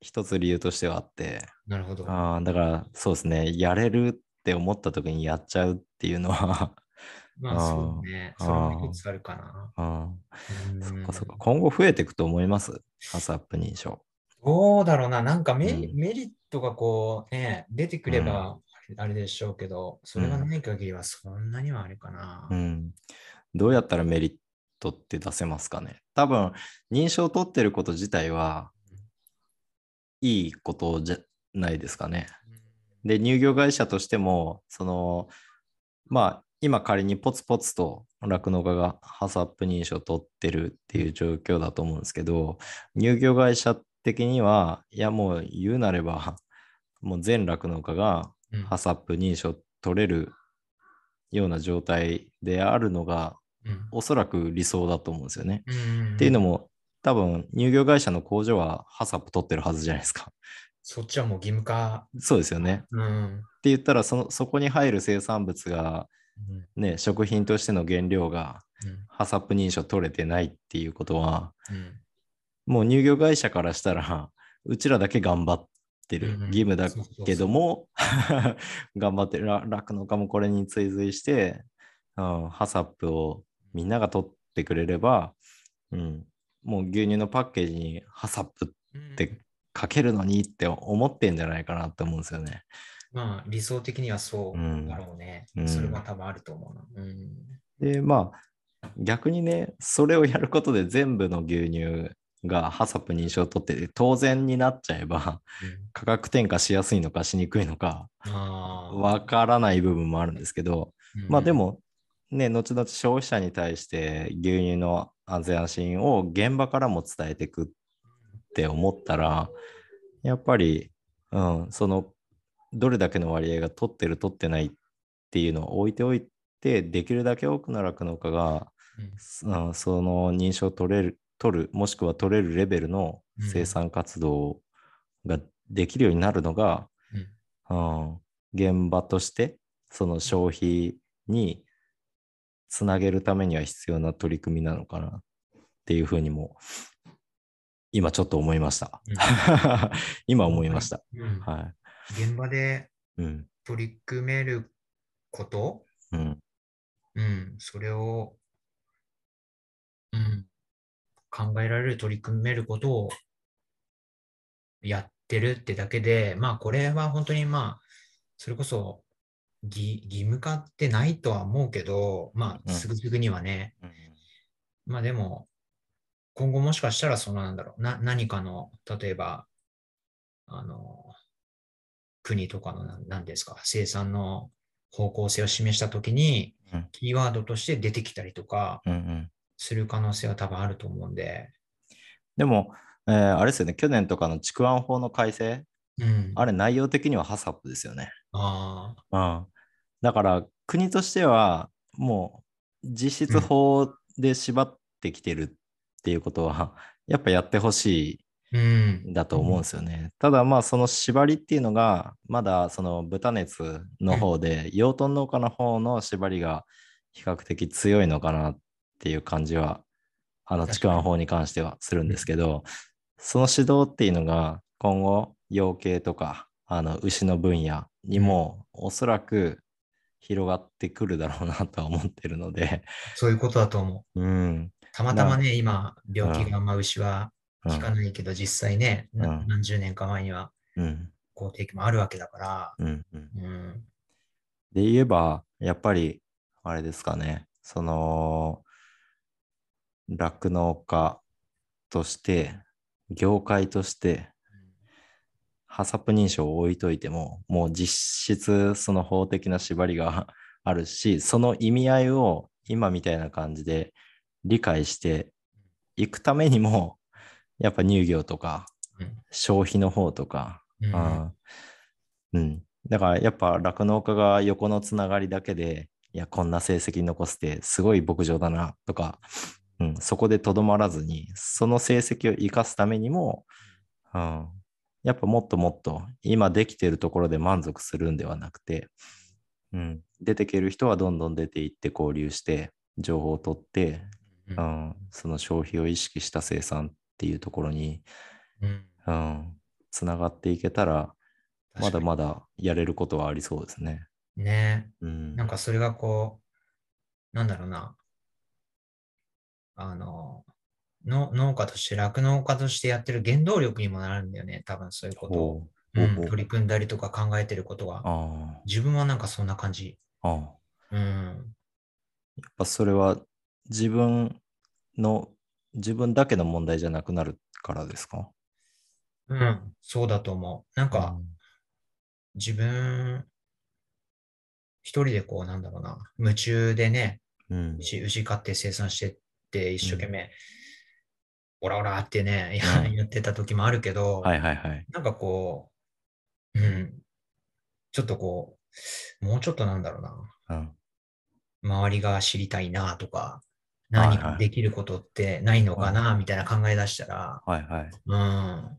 一つ理由としてはあって、なるほど。あーだからそうですね、やれるって思った時にやっちゃうっていうのは、まあそうね。それも一つあるかな。うん、そっかそっか、うん今後増えていくと思います、ハスアップ認証。どうだろうな。なんかメ,、うん。メリットがこうね、出てくればあれでしょうけど、それがない限りはそんなにはあれかな。うん。どうやったらメリットって出せますかね多分、認証を取ってること自体はいいことじゃないですかね。で、乳業会社としても、その、まあ、今仮にポツポツと酪農家がハスアップ認証を取ってるっていう状況だと思うんですけど、乳業会社的には、いやもう言うなれば、もう全酪農家がうんハスアップ認証取れるような状態であるのが、うんおそらく理想だと思うんですよね。うんっていうのも、多分乳業会社の工場はハスアップ取ってるはずじゃないですか。そっちはもう義務化。そうですよね。うんって言ったらその、そこに入る生産物が、うんね、食品としての原料がうんハサップ認証取れてないっていうことは、うんもう乳業会社からしたら、うちらだけ頑張ってる義務だけども、頑張ってる、ら酪農家もこれに追随して、うん、ハサップをみんなが取ってくれれば、うん、もう牛乳のパッケージにハサップって書けるのにって思ってんじゃないかなって思うんですよね。まあ理想的にはそううん。だろうね。うん。それは多分あると思うな。うん。で、まあ、逆にね、それをやることで全部の牛乳がハサップ認証を取ってて当然になっちゃえば、価格転嫁しやすいのかしにくいのか、わからない部分もあるんですけど、うん。まあでも、ね、後々消費者に対して牛乳の安全安心を現場からも伝えていくって思ったら、やっぱり、うん、その、どれだけの割合が取ってる取ってないっていうのを置いておいて、できるだけ多くの酪農家が、うんその認証を取れる、取る、もしくは取れるレベルの生産活動ができるようになるのが、うんうん、現場としてその消費につなげるためには必要な取り組みなのかなっていうふうにも今ちょっと思いました。今思いました。うんは現場でい。うん。取り組めること、うん。うん、それを、うん、考えられる、取り組めることをやってるってだけで、まあこれは本当にまあ、それこそ義義務化ってないとは思うけど、まうんあすぐすぐにはね、まあでも、今後もしかしたらそのなんだろう、な、何かの、例えば、あの、国とかのな、なんですか、生産の方向性を示したときにうん、キーワードとして出てきたりとかうんうん。する可能性は多分あると思うんで、でも、えーあれですよね、去年とかの畜安法の改正、うん。あれ内容的にはハサップですよね。あうん。だから国としてはもう実質法で縛ってきてるっていうことは、やっぱやってほしーうんい。だと思うんですよね。ただまあその縛りっていうのがまだその豚熱の方で養豚農家の方の縛りが比較的強いのかなっていう感じはあの確かに畜安法に関してはするんですけど、その指導っていうのが今後養鶏とかあの牛の分野にもおそらく広がってくるだろうなとは思ってるので、そういうことだと思う。うん。たまたまね、今、病気うんがあんま牛はうん効かないけど、実際ね、なうん何十年か前にはうん。公定期もあるわけだから、うん。うん。うん。で言えば、やっぱり、あれですかね、その、酪農家として、業界として、ハサプ認証を置いといても、もう実質その法的な縛りが あるし、その意味合いを今みたいな感じで理解していくためにも、やっぱ乳業とかうん消費の方とか、うんうん。だからやっぱ酪農家が横のつながりだけで、いや、こんな成績残してすごい牧場だなとか、うん、そこでとどまらずに、その成績を生かすためにも、うん、やっぱもっともっと今できているところで満足するんではなくて、うん、出てける人はどんどん出ていって交流して、情報を取って、ううんん、その消費を意識した生産っていうところに、うんうん、つながっていけたら、まだまだやれることはありそうですね。ねうん。なんかそれがこう、なんだろうな。あの、の農家として、酪農家としてやってる原動力にもなるんだよね。多分そういうことを、ほううん取り組んだりとか考えてることが。あ自分はなんかそんな感じ。あ。うん。やっぱそれは自分の、自分だけの問題じゃなくなるからですか？うん。そうだと思う。なんか、自分、一人でこう、なんだろうな。夢中でね、うん。牛、牛飼って生産してって、一生懸命、オラオラってね、うん やってた時もあるけど、はいはいはい。なんかこう、うん、ちょっとこう、もうちょっとなんだろうな、うん。周りが知りたいなとか、何かできることってないのかなみたいな考え出したら、はいはい。うん、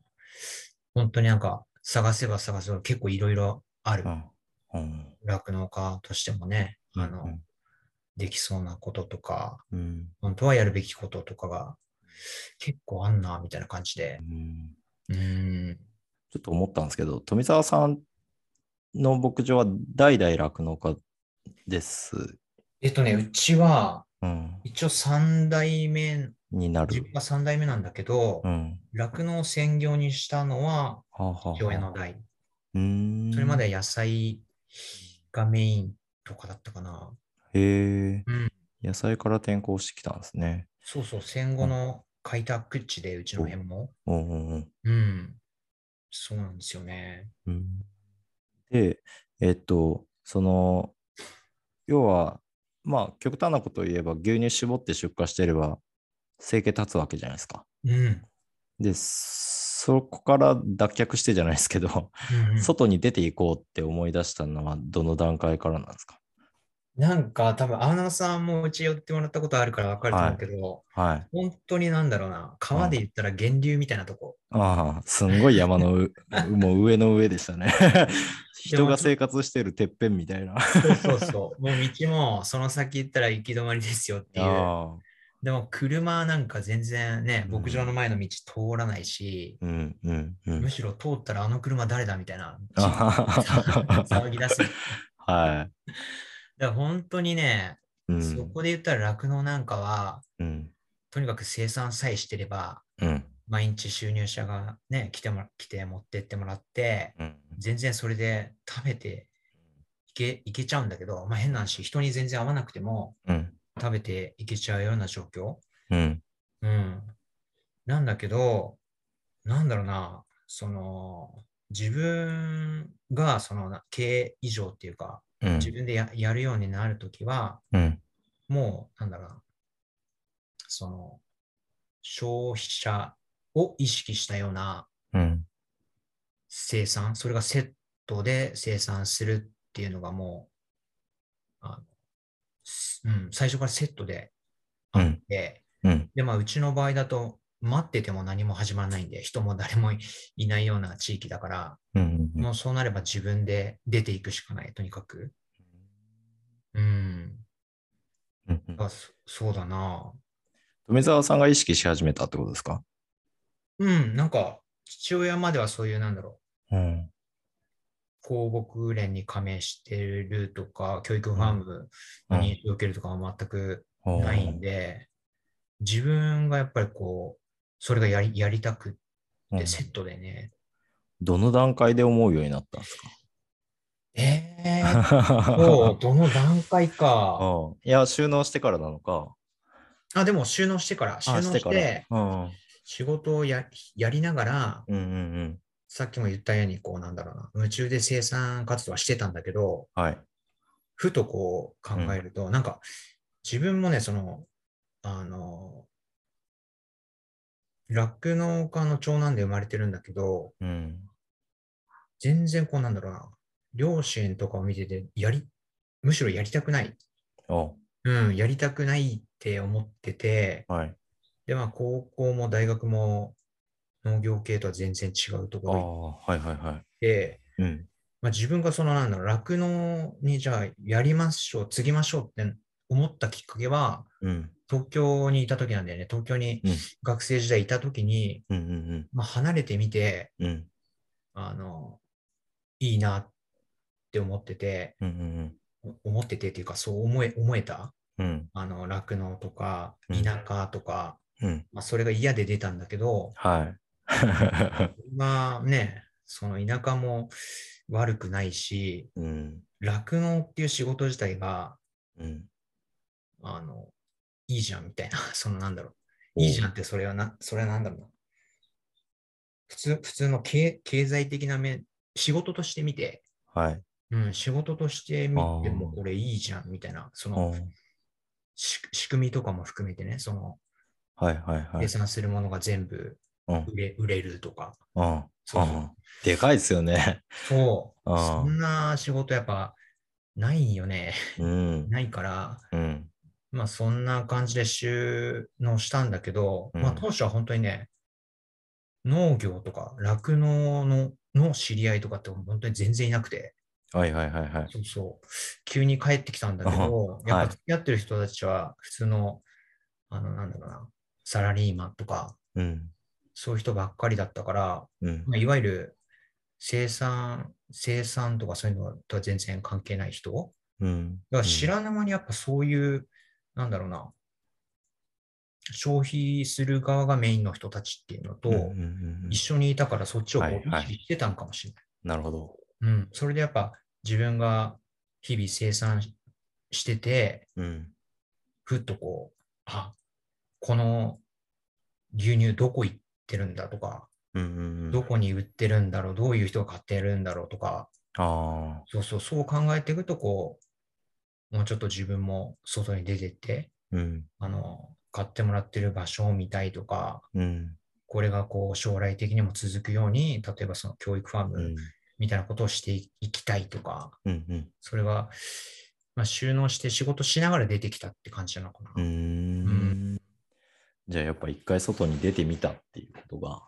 本当になんか探せば探せば結構いろいろあるう。ん。うん。酪農家としてもね、あの、うんできそうなこととか、うん。本当はやるべきこととかが結構あんなみたいな感じでう、んうん、ちょっと思ったんですけど、富澤さんの牧場は代々酪農家です。えっとね、うちはうん。一応3代目になる自分。が3代目なんだけどう、ん。酪農を専業にしたのは父親の代。それまで野菜がメインとかだったかな。へえ。うん。野菜から転向してきたんですね。そうそう、戦後の開拓地でうちの辺も。うんうんうん。うん。そうなんですよね。うんで、えっと、その、要は、まあ、極端なことを言えば、牛乳絞って出荷してれば、生計立つわけじゃないですか。うん。で、そこから脱却してじゃないですけど、うんうん外に出ていこうって思い出したのは、どの段階からなんですか？なんか多分、青野さんもうち寄ってもらったことあるから分かると思うけど、はい。本当になんだろうな、川で言ったら源流みたいなとこ。ああ、すんごい山のう もう上の上でしたね。人が生活してるてっぺんみたいな。そうそうそう。もう道もその先行ったら行き止まりですよっていう。でも車なんか全然ね、うん牧場の前の道通らないし、うんうんうんむ。しろ通ったらあの車誰だみたいな 騒ぎ出す。だかはら本当にね、い。うんそこで言ったら酪農なんかは、うんとにかく生産さえしてれば、うん毎日収入者がね、来ても来て持ってってもらって、うん全然それで食べていけいけちゃうんだけど、まあ変な話、人に全然合わなくてもうん食べていけちゃうような状況。うんうん。なんだけど、なんだろうな、その、自分がそのな経営以上っていうか、うん自分でややるようになるときは、うん。もう、なんだろうな、その、消費者を意識したようなうん。生産、それがセットで生産するっていうのがもう、あのすうん、最初からセットであって、うん。で、まあ、うちの場合だと、待ってても何も始まらないんで、人も誰もいいないような地域だから、うんうんもうそうなれば自分で出ていくしかない、とにかく。うん。うんうん。あそそうだな。富澤さんが意識し始めたってことですか？うん、なんか、父親まではそういう、なんだろう。ん。う、公牧連に加盟してるとか、教育ファームの認証を受けるとかは全くないんで、自分がやっぱりこう、それがやりやりたくうんって、セットでね。どの段階で思うようになったんですか？えー、そう、どの段階か。うんいや、収納してからなのか。あ、でも収納してから、収納して、うん。仕事をややりながら、うんうんうん。さっきも言ったように、こうなんだろうな、夢中で生産活動はしてたんだけど、はい。ふとこう考えると、なんか自分もね、その、あの、酪農家の長男で生まれてるんだけど、うん。全然こうなんだろうな、両親とかを見てて、やり、むしろやりたくない。おうん、やりたくないって思ってて、はい。で、まあ高校も大学も農業系とは全然違うとあころあ、はいはいは行って、い。うん。まあ、自分がそのなんだろう、酪農にじゃあやりましょう、継ぎましょうって思ったきっかけは、うん。東京にいた時なんだよね。東京にうん学生時代いた時に、うんうんまあ、離れてみて、うん。うん。あの、いいなって思ってて、うんうんお思っててっていうか、そう思え、思えた？うん。うん。あの、酪農とか、うん田舎とか、うん。まあ、それが嫌で出たんだけど、はい。まあね、その田舎も悪くないし、うん。酪農っていう仕事自体が、うん。あの、いいじゃんみたいな、そのなんだろう。いいじゃんってそれはな、それはなんだろうな。普通、普通の経経済的な面、仕事として見て、はい。うん、仕事として見てもこれいいじゃんみたいな、そおのし仕組みとかも含めてね、そのはいはいはい。生産するものが全部うん。売れ売れるとか、うん。そううんでかいですよね。そう、そんな仕事やっぱないよね。うん。ないから、うん。まあそんな感じで収納したんだけど、まあうん当初は本当にね、農業とか酪農のの知り合いとかって本当に全然いなくて、はいはいはいはい。そうそう、急に帰ってきたんだけど、やっぱ付き合ってる人たちは普通の、あの、なんだろうな、サラリーマンとか、うん。そういう人ばっかりだったから、うん。まあ、いわゆる生産、生産とかそういうのとは全然関係ない人うん。だから知らぬ間にやっぱそういう、なんだろうな、消費する側がメインの人たちっていうのと、うんうんうんうん一緒にいたからそっちをこうはいはい意識してたんかもしれない。なるほど。うん。それでやっぱ自分が日々生産ししてて、うん。ふっとこう、あ、この牛乳どこ行ってるんだとか、うんうんうん。どこに売ってるんだろう、どういう人が買ってるんだろうとか、ああ。そうそう、そう考えていくと、こう、もうちょっと自分も外に出てって、うん。あの、買ってもらってる場所を見たいとか、うん。これがこう将来的にも続くように、例えばその教育ファームうん。みたいなことをしていきたいとか、うんうん。それは、まあ、収納して仕事しながら出てきたって感じなのかな。うーん。じゃあやっぱ一回外に出てみたっていうことが。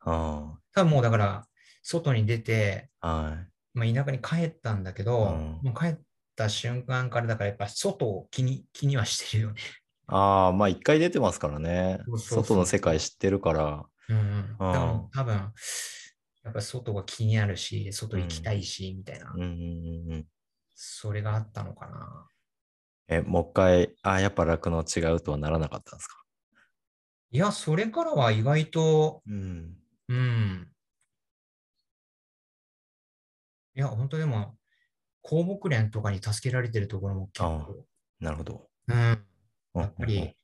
あ多分もうだから、外に出て、あ。はい。まあ、田舎に帰ったんだけど、うんもう帰った瞬間からだからやっぱ外を気に気にはしてるよね。ああ、まあ一回出てますからねそう。そうそう外の世界知ってるから。うんうん。多分、やっぱ外が気になるし、外行きたいし、みたいな、うんうんうんうん。それがあったのかな。え、もう一回、ああ、やっぱ酪農違うとはならなかったんですか？いや、それからは意外と、うん。うん。いや、本当でも、公木連とかに助けられてるところも結構、なるほど。うん。ややっぱり、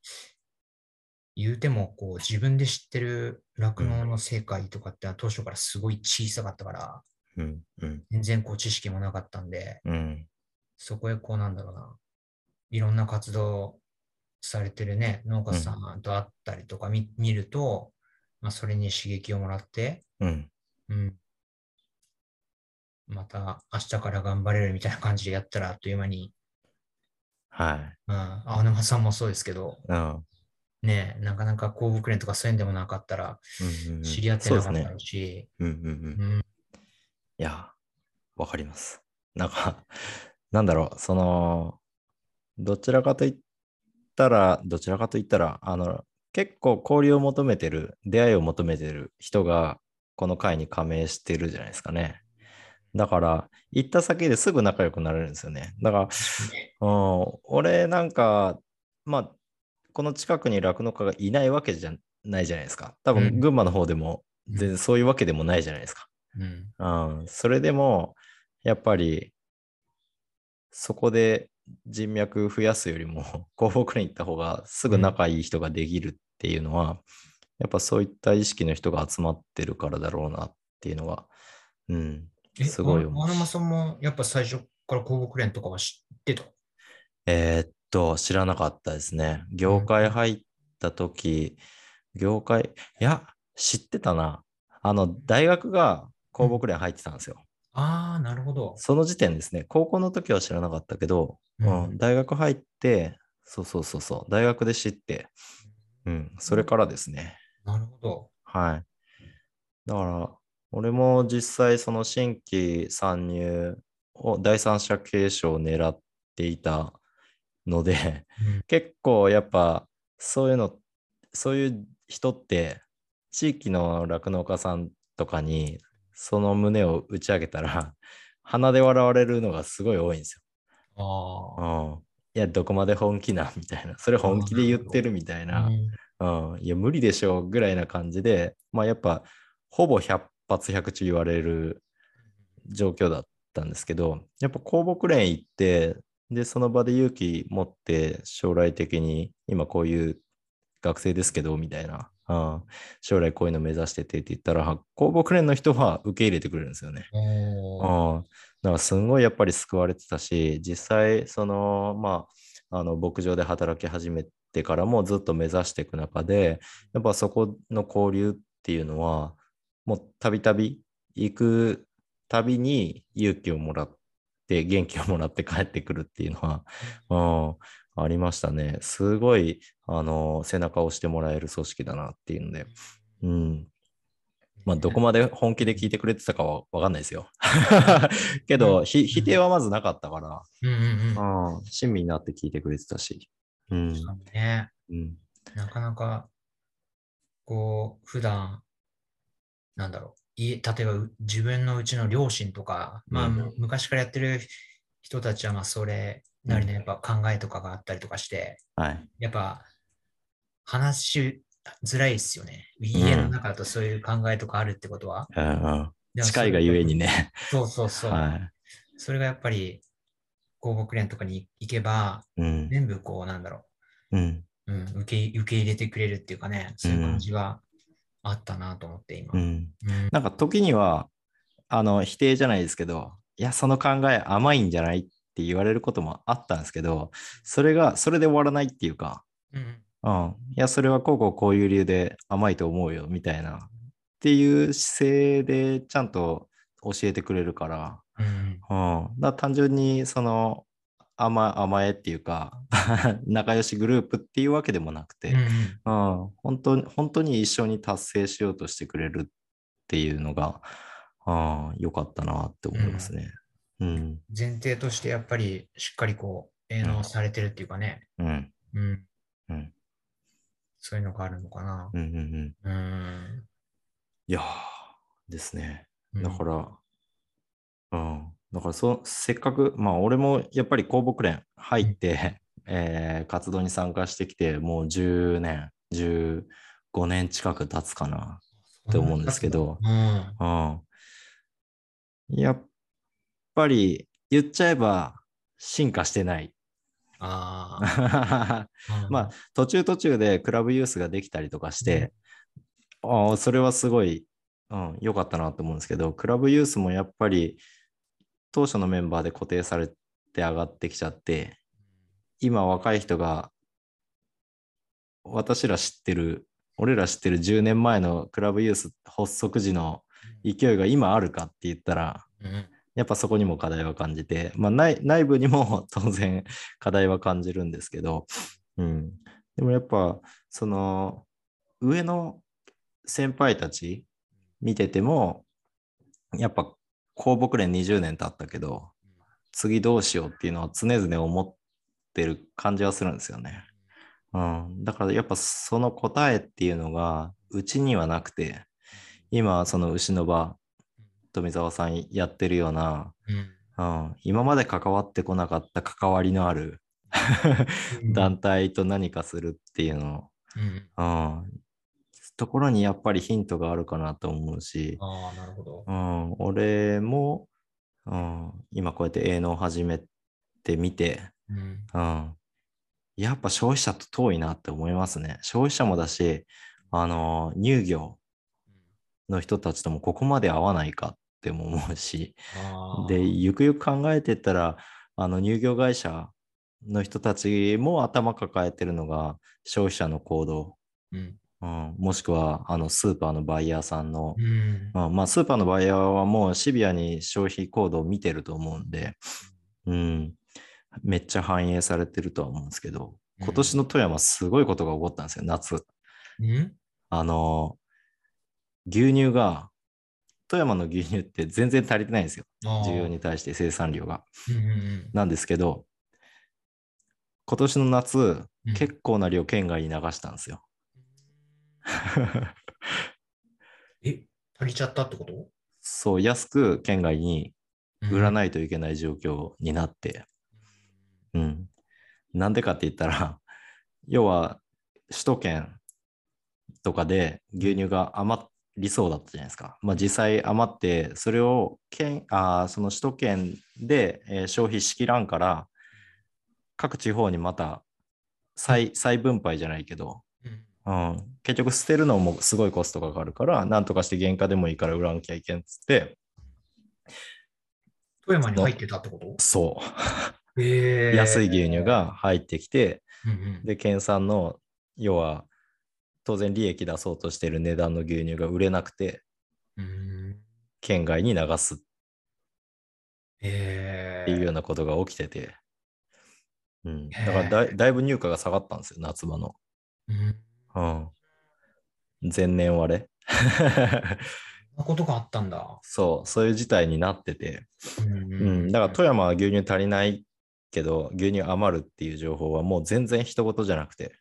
言うても、こう、自分で知ってる酪農の世界とかって当初からすごい小さかったから、うん、うん、全然こう知識もなかったんで、うん。そこへこうなんだろうな、いろんな活動されてるね、農家さんと会ったりとか見,、見ると、まあ、それに刺激をもらって、うん。うん。また明日から頑張れるみたいな感じでやったらあっという間に、はい。うん、青沼さんもそうですけど、うん。ね、なかなか公木連とかそういうんでもなかったら、知り合ってなかったろうし、うんうんうん。うん、いや、わかります。なんか、なんだろう、その、どちらかといったら、どちらかといったら、あの、結構交流を求めてる、出会いを求めてる人が、この会に加盟してるじゃないですかね。だから、行った先ですぐ仲良くなれるんですよね。だから、うん、俺なんか、まあ、この近くに酪農家がいないわけじゃないじゃないですか。多うん。分、群馬の方でも、全然そういうわけでもないじゃないですか。うん、うん、それでも、やっぱり、そこで人脈増やすよりも、広北に行った方がすぐ仲いい人ができるっていうのは、やっぱそういった意識の人が集まってるからだろうなっていうのは、うん、え、すごい思うあ花間さんもやっぱ最初から広告連とかは知ってた？えーっと、知らなかったですね。業界入った時、業界、いや、知ってたな。あの、大学が広告連入ってたんですよ。ああ、なるほど。その時点ですね。高校の時は知らなかったけど、ううんん、大学入って、そうそうそうそう、大学で知って、うん、それからですね。なるほど。はい。だから、俺も実際その新規参入を、第三者継承を狙っていたので、うん結構やっぱそういうの、そういう人って、地域の酪農家さんとかにその胸を打ち上げたら、鼻で笑われるのがすごい多いんですあよ。うん。いや、どこまで本気なみたいな。それ本気で言ってるみたいあ。な。うんうん、いや、無理でしょうぐらいな感じで、まあやっぱ、ほぼ100発百中言われる状況だったんですけど、やっぱ公木連行って、で、その場で勇気持って、将来的に、今こういう学生ですけど、みたいな、うん、将来こういうの目指しててって言ったら、公木連の人は受け入れてくれるんですよね。うん、だからすんごいやっぱり救われてたし、実際、その、まあ、あの牧場で働き始めてからもずっと目指していく中で、やっぱそこの交流っていうのは、もうたびたび行くたびに勇気をもらって、元気をもらって帰ってくるっていうのは、うん、ありましたね。すごい、あの、背中を押してもらえる組織だなっていうので、うん。まあ、どこまで本気で聞いてくれてたかはわかんないですよ。けど、ひ否定はまずなかったから、うんうん親身になって聞いてくれてたし。うん。ね。うん。なかなか、こう、普段、なんだろう、家、例えばう自分のうちの両親とか、まあ、昔からやってる人たちは、まあ、それなりのやっぱ考えとかがあったりとかして、はい。やっぱ、話しづらいですよね。家の中だとそういう考えとかあるってことは。うん近いがゆえにね。そうそうそう。はそれがやっぱり、広告連とかに行けば、い。うん。全部こう、なんだろうん。う、うん、受け、受け入れてくれるっていうかね、そういう感じはあったなと思って、今。うん。うんなんか時には、あの、否定じゃないですけど、いや、その考え甘いんじゃないって言われることもあったんですけど、それが、それで終わらないっていうか、うんうん。いや、それはこうこうこういう理由で甘いと思うよ、みたいな。っていう姿勢でちゃんと教えてくれるから、うんうん。だから単純に、その、甘甘えっていうか、仲良しグループっていうわけでもなくて、うんうん、本当に、本当に一緒に達成しようとしてくれるっていうのが、あ良かったなって思いますね。うん、前提としてやっぱりしっかりこう、営農されてるっていうかね、うん、うん、うん、そういうのがあるのかな。うん、うん、うん。うん。いやーですね。うんだから、うん。だからそ、せっかく、まあ、俺もやっぱり公木連入って、えー活動に参加してきて、もう10年、15年近く経つかなって思うんですけど、うん。うん。やっぱり言っちゃえば進化してない。あ まあ。あ途中途中でクラブユースができたりとかして、ああそれはすごいうん、良かったなと思うんですけど、クラブユースもやっぱり当初のメンバーで固定されて上がってきちゃって、今若い人が私ら知ってる、俺ら知ってる10年前のクラブユース発足時の勢いが今あるかって言ったら、やっぱそこにも課題は感じて、まあ内内部にも当然 課題は感じるんですけど、うん。でもやっぱその上の先輩たち見てても、やっぱ公木連20年経ったけど、次どうしようっていうのは常々思ってる感じはするんですよね。うん。だからやっぱその答えっていうのがうちにはなくて、今その牛の場、富澤さんやってるような、うん。うん、今まで関わってこなかった関わりのあるうん 団体と何かするっていうの、うん。うん、ところにやっぱりヒントがあるかなと思うし、ああ、なるほど。うん、俺も、うん、今こうやって営農を始めてみて、うん。うん、やっぱ消費者と遠いなって思いますね。消費者もだし、あの、乳業の人たちともここまで合わないかっても思うし、で、ゆくゆく考えてったら、あの乳業会社の人たちも頭抱えてるのが消費者の行動、うん。うん、もしくはあのスーパーのバイヤーさんの、うん。うんまあ、スーパーのバイヤーはもうシビアに消費行動を見てると思うんで、うん、めっちゃ反映されてるとは思うんですけど、今年の富山すごいことが起こったんですよ、夏。うん？あの、牛乳が、富山の牛乳って全然足りてないんですよ。需要に対して生産量が。うんうんなんですけど、今年の夏、うん結構な量県外に流したんですよ。え、足りちゃったってこと？そう、安く県外に売ら。ないといけない状況になって、うん。なんでかって言ったら、要は首都圏とかで牛乳が余りそうだったじゃないですか。まあ実際余って、それを県、あその首都圏で、え消費しきらんから、各地方にまた再再分配じゃないけど、うん。うん、結局捨てるのもすごいコストがかかるから、なんとかして原価でもいいから売らなきゃいけんっつって、富山に入ってたってこと？そう。へー 安い牛乳。が入ってきて、うんうん。で、県産の、要は、当然利益出そうとしてる値段の牛乳が売れなくて、うん。県外に流す。っていうようなことが起きてて、うん、だからだいだいぶ入荷が下がったんですよ、夏場の。うんうん。前年割れ。そんなことがあったんだ。そう、そういう事態になってて、うんうん、だから富山は牛乳足りないけど、牛乳余るっていう情報はもう全然人事じゃなくて、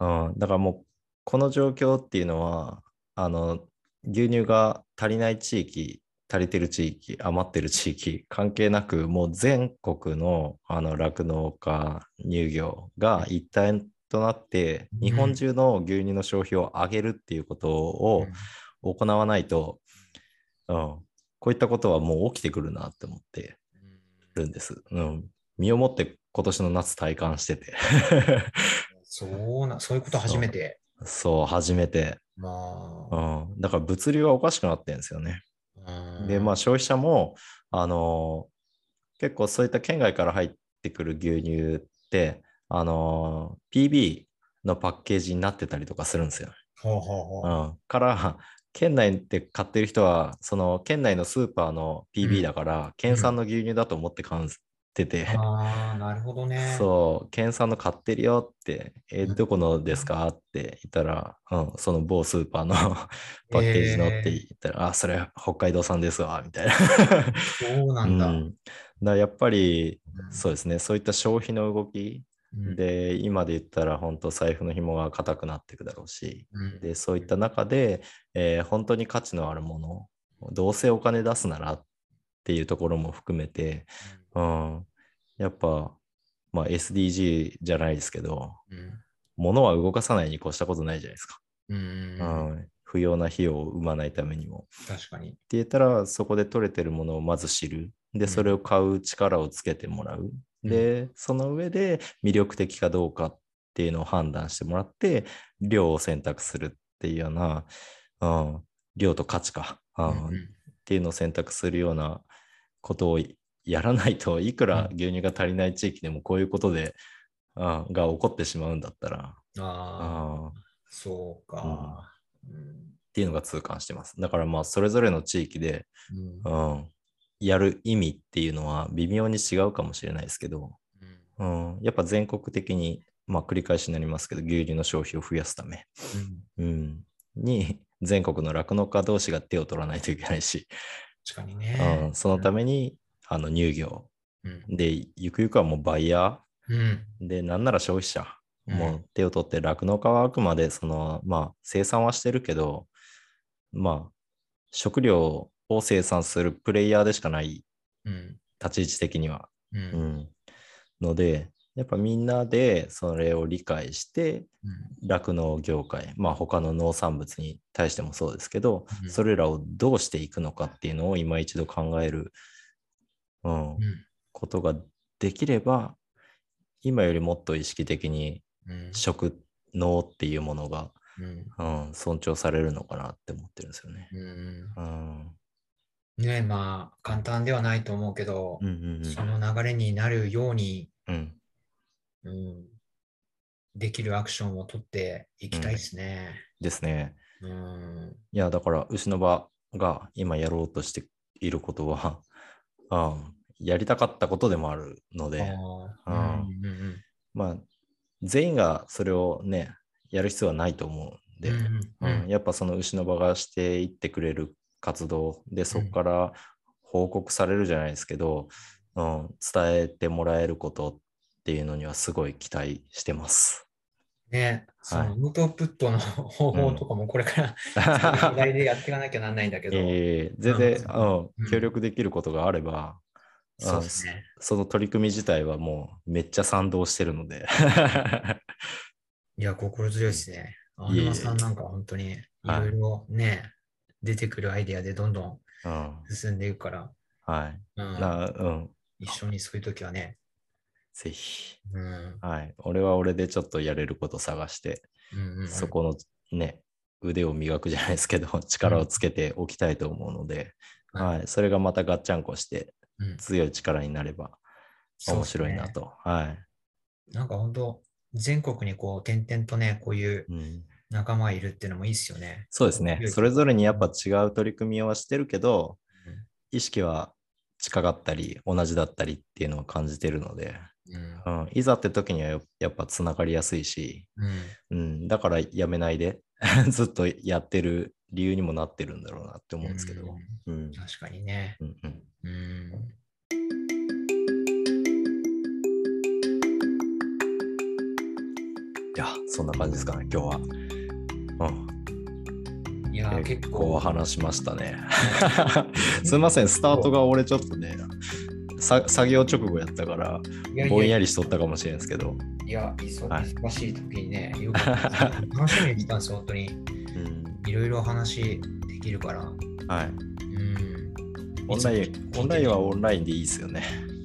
うんうん、だからもうこの状況っていうのは、あの、牛乳が足りない地域、足りてる地域、余ってる地域、関係なく、もう全国のあの酪農家、乳業が一体となって、うん日本中の牛乳の消費を上げるっていうことを行わないと、うん、こういったことはもう起きてくるなって思ってるんです。うん、身をもって今年の夏体感してて。そうな、そういうこと初めて。そう、初めて。まうあん、だから物流はおかしくなってるんですよね。うんで、まあ消費者も、あのー結構そういった県外から入ってくる牛乳って、あのー PB のパッケージになってたりとかするんですよ。ほうほうほう。うん、から、県内で買ってる人は、その県内のスーパーの PB だから、県産の牛乳だと思って買ってて、ああ、なるほどね。そう、県産の買ってるよって、えうんどこのですかって言ったら、うん、その某スーパーのパッケージのって言ったら、あ、それ北海道産ですわ、みたいな。そうなんだ。うん、だやっぱり、うん。そうですね、そういった消費の動きうんで、今で言ったら本当財布の紐が硬くなっていくだろうし、うんで、そういった中で、えー本当に価値のあるもの、どうせお金出すならっていうところも含めて、うん、やっぱ、まあ、SDG じゃないですけど、うん物は動かさないに越したことないじゃないですか。うんううんん、不要な費用を生まないためにも。確かに。って言ったら、そこで取れてるものをまず知る。で、うんそれを買う力をつけてもらう。で、その上で魅力的かどうかっていうのを判断してもらって、量を選択するっていうような、うん、量と価値か、うんうんうん。っていうのを選択するようなことをやらないといくらうん。牛乳が足りない地域でもこういうことで、うん、が起こってしまうんだったら、ああ、うん。そうか。うん。っていうのが痛感してます。だからまあそれぞれの地域で、うん。うん、やる意味っていうのは微妙に違うかもしれないですけど、うん。うん、やっぱ全国的に、まあ繰り返しになりますけど、牛乳の消費を増やすため、うん、に全国の酪農家同士が手を取らないといけないし、確かにね。う。ん、そのために、あの乳業。うん。で、ゆくゆくはもうバイヤうん。ーで、なんなら消費者、うん。もう手を取って酪農家はあくまでその、まあ、生産はしてるけど、まあ、食料を生産するプレイヤーでしかないうん立ち位置的には。ううんん、ので、やっぱみんなでそれを理解して、酪農業界、まあ他の農産物に対してもそうですけど、うんそれらをどうしていくのかっていうのを今一度考える、うんうんことができれば、今よりもっと意識的にうん食農っていうものがうん。うん、尊重されるのかなって思ってるんですよね。うん。うん。ねまあ、簡単ではないと思うけどうん、うんうん。その流れになるように、うん。うん、できるアクションを取っていきたいですね。ですね。うん。いや、だから、牛の場が今やろうとしていることは、うん、やりたかったことでもあるので、ああうんうんまあ、全員がそれをね、やる必要はないと思うんで、うんうんうんうんやっぱその牛の場がしていってくれる活動。で、そこから報告されるじゃないですけど、うん、伝えてもらえることっていうのにはすごい期待してます。ね、そのウトプットの方法とかもこれから、そういう時代でやっていかなきゃなんないんだけど、えー全然、うん。うん、協力できることがあれば、そうですね。その取り組み自体はもうめっちゃ賛同してるので。いや、心強いですね。あいえいえ。沼さんなんか本当にいろいろね、出てくるアイデアでどんどんうん、進んでいくから、はい。うんなうん、一緒にそういう時はね、ぜひ。うんはい。俺は俺でちょっとやれること探して、うんうんうんそこのね、腕を磨くじゃないですけど、力をつけておきたいと思うので、うんはい。それがまたガッチャンコしてうん強い力になれば面白いな。と。はい。なんか本当、全国にこう、点々とね、こういううん、仲間がいるっていうのもいいですよね。そうですね。それぞれにやっぱ違う取り組みはしてるけど、うん。意識は近かったり、同じだったりっていうのを感じてるので、うん。うん、いざって時にはややっぱつながりやすいし、うん。うん、だからやめないで ずっとやってる理由にもなってるんだろうなって思うんですけど。うん。うん。確かにね。うん。うんいや、そんな感じですかね、今日は。うん、いや、結結構構話しましたね。すいません、スタートが俺ちょっとね、さ作業直後やったから、ぼんやりしとったかもしれないですけど。いや、忙しい時にね、よかったです楽しみにしてたんですよ、本当に。うん、いろいろ話できるから。はい。うん。オンライン、オンラインはオンラインでいいですよね。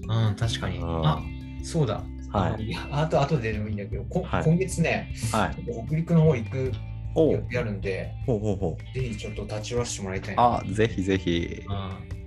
うん、確かに。うんあ、そうだ。はいあと、あとででもいいんだけど、こはい今月ね、はい。北陸の方行くおう予定あるんで、ほうほうほう。ぜひちょっと立ち寄らせてもらいたいな。あ、ぜひぜひ。うん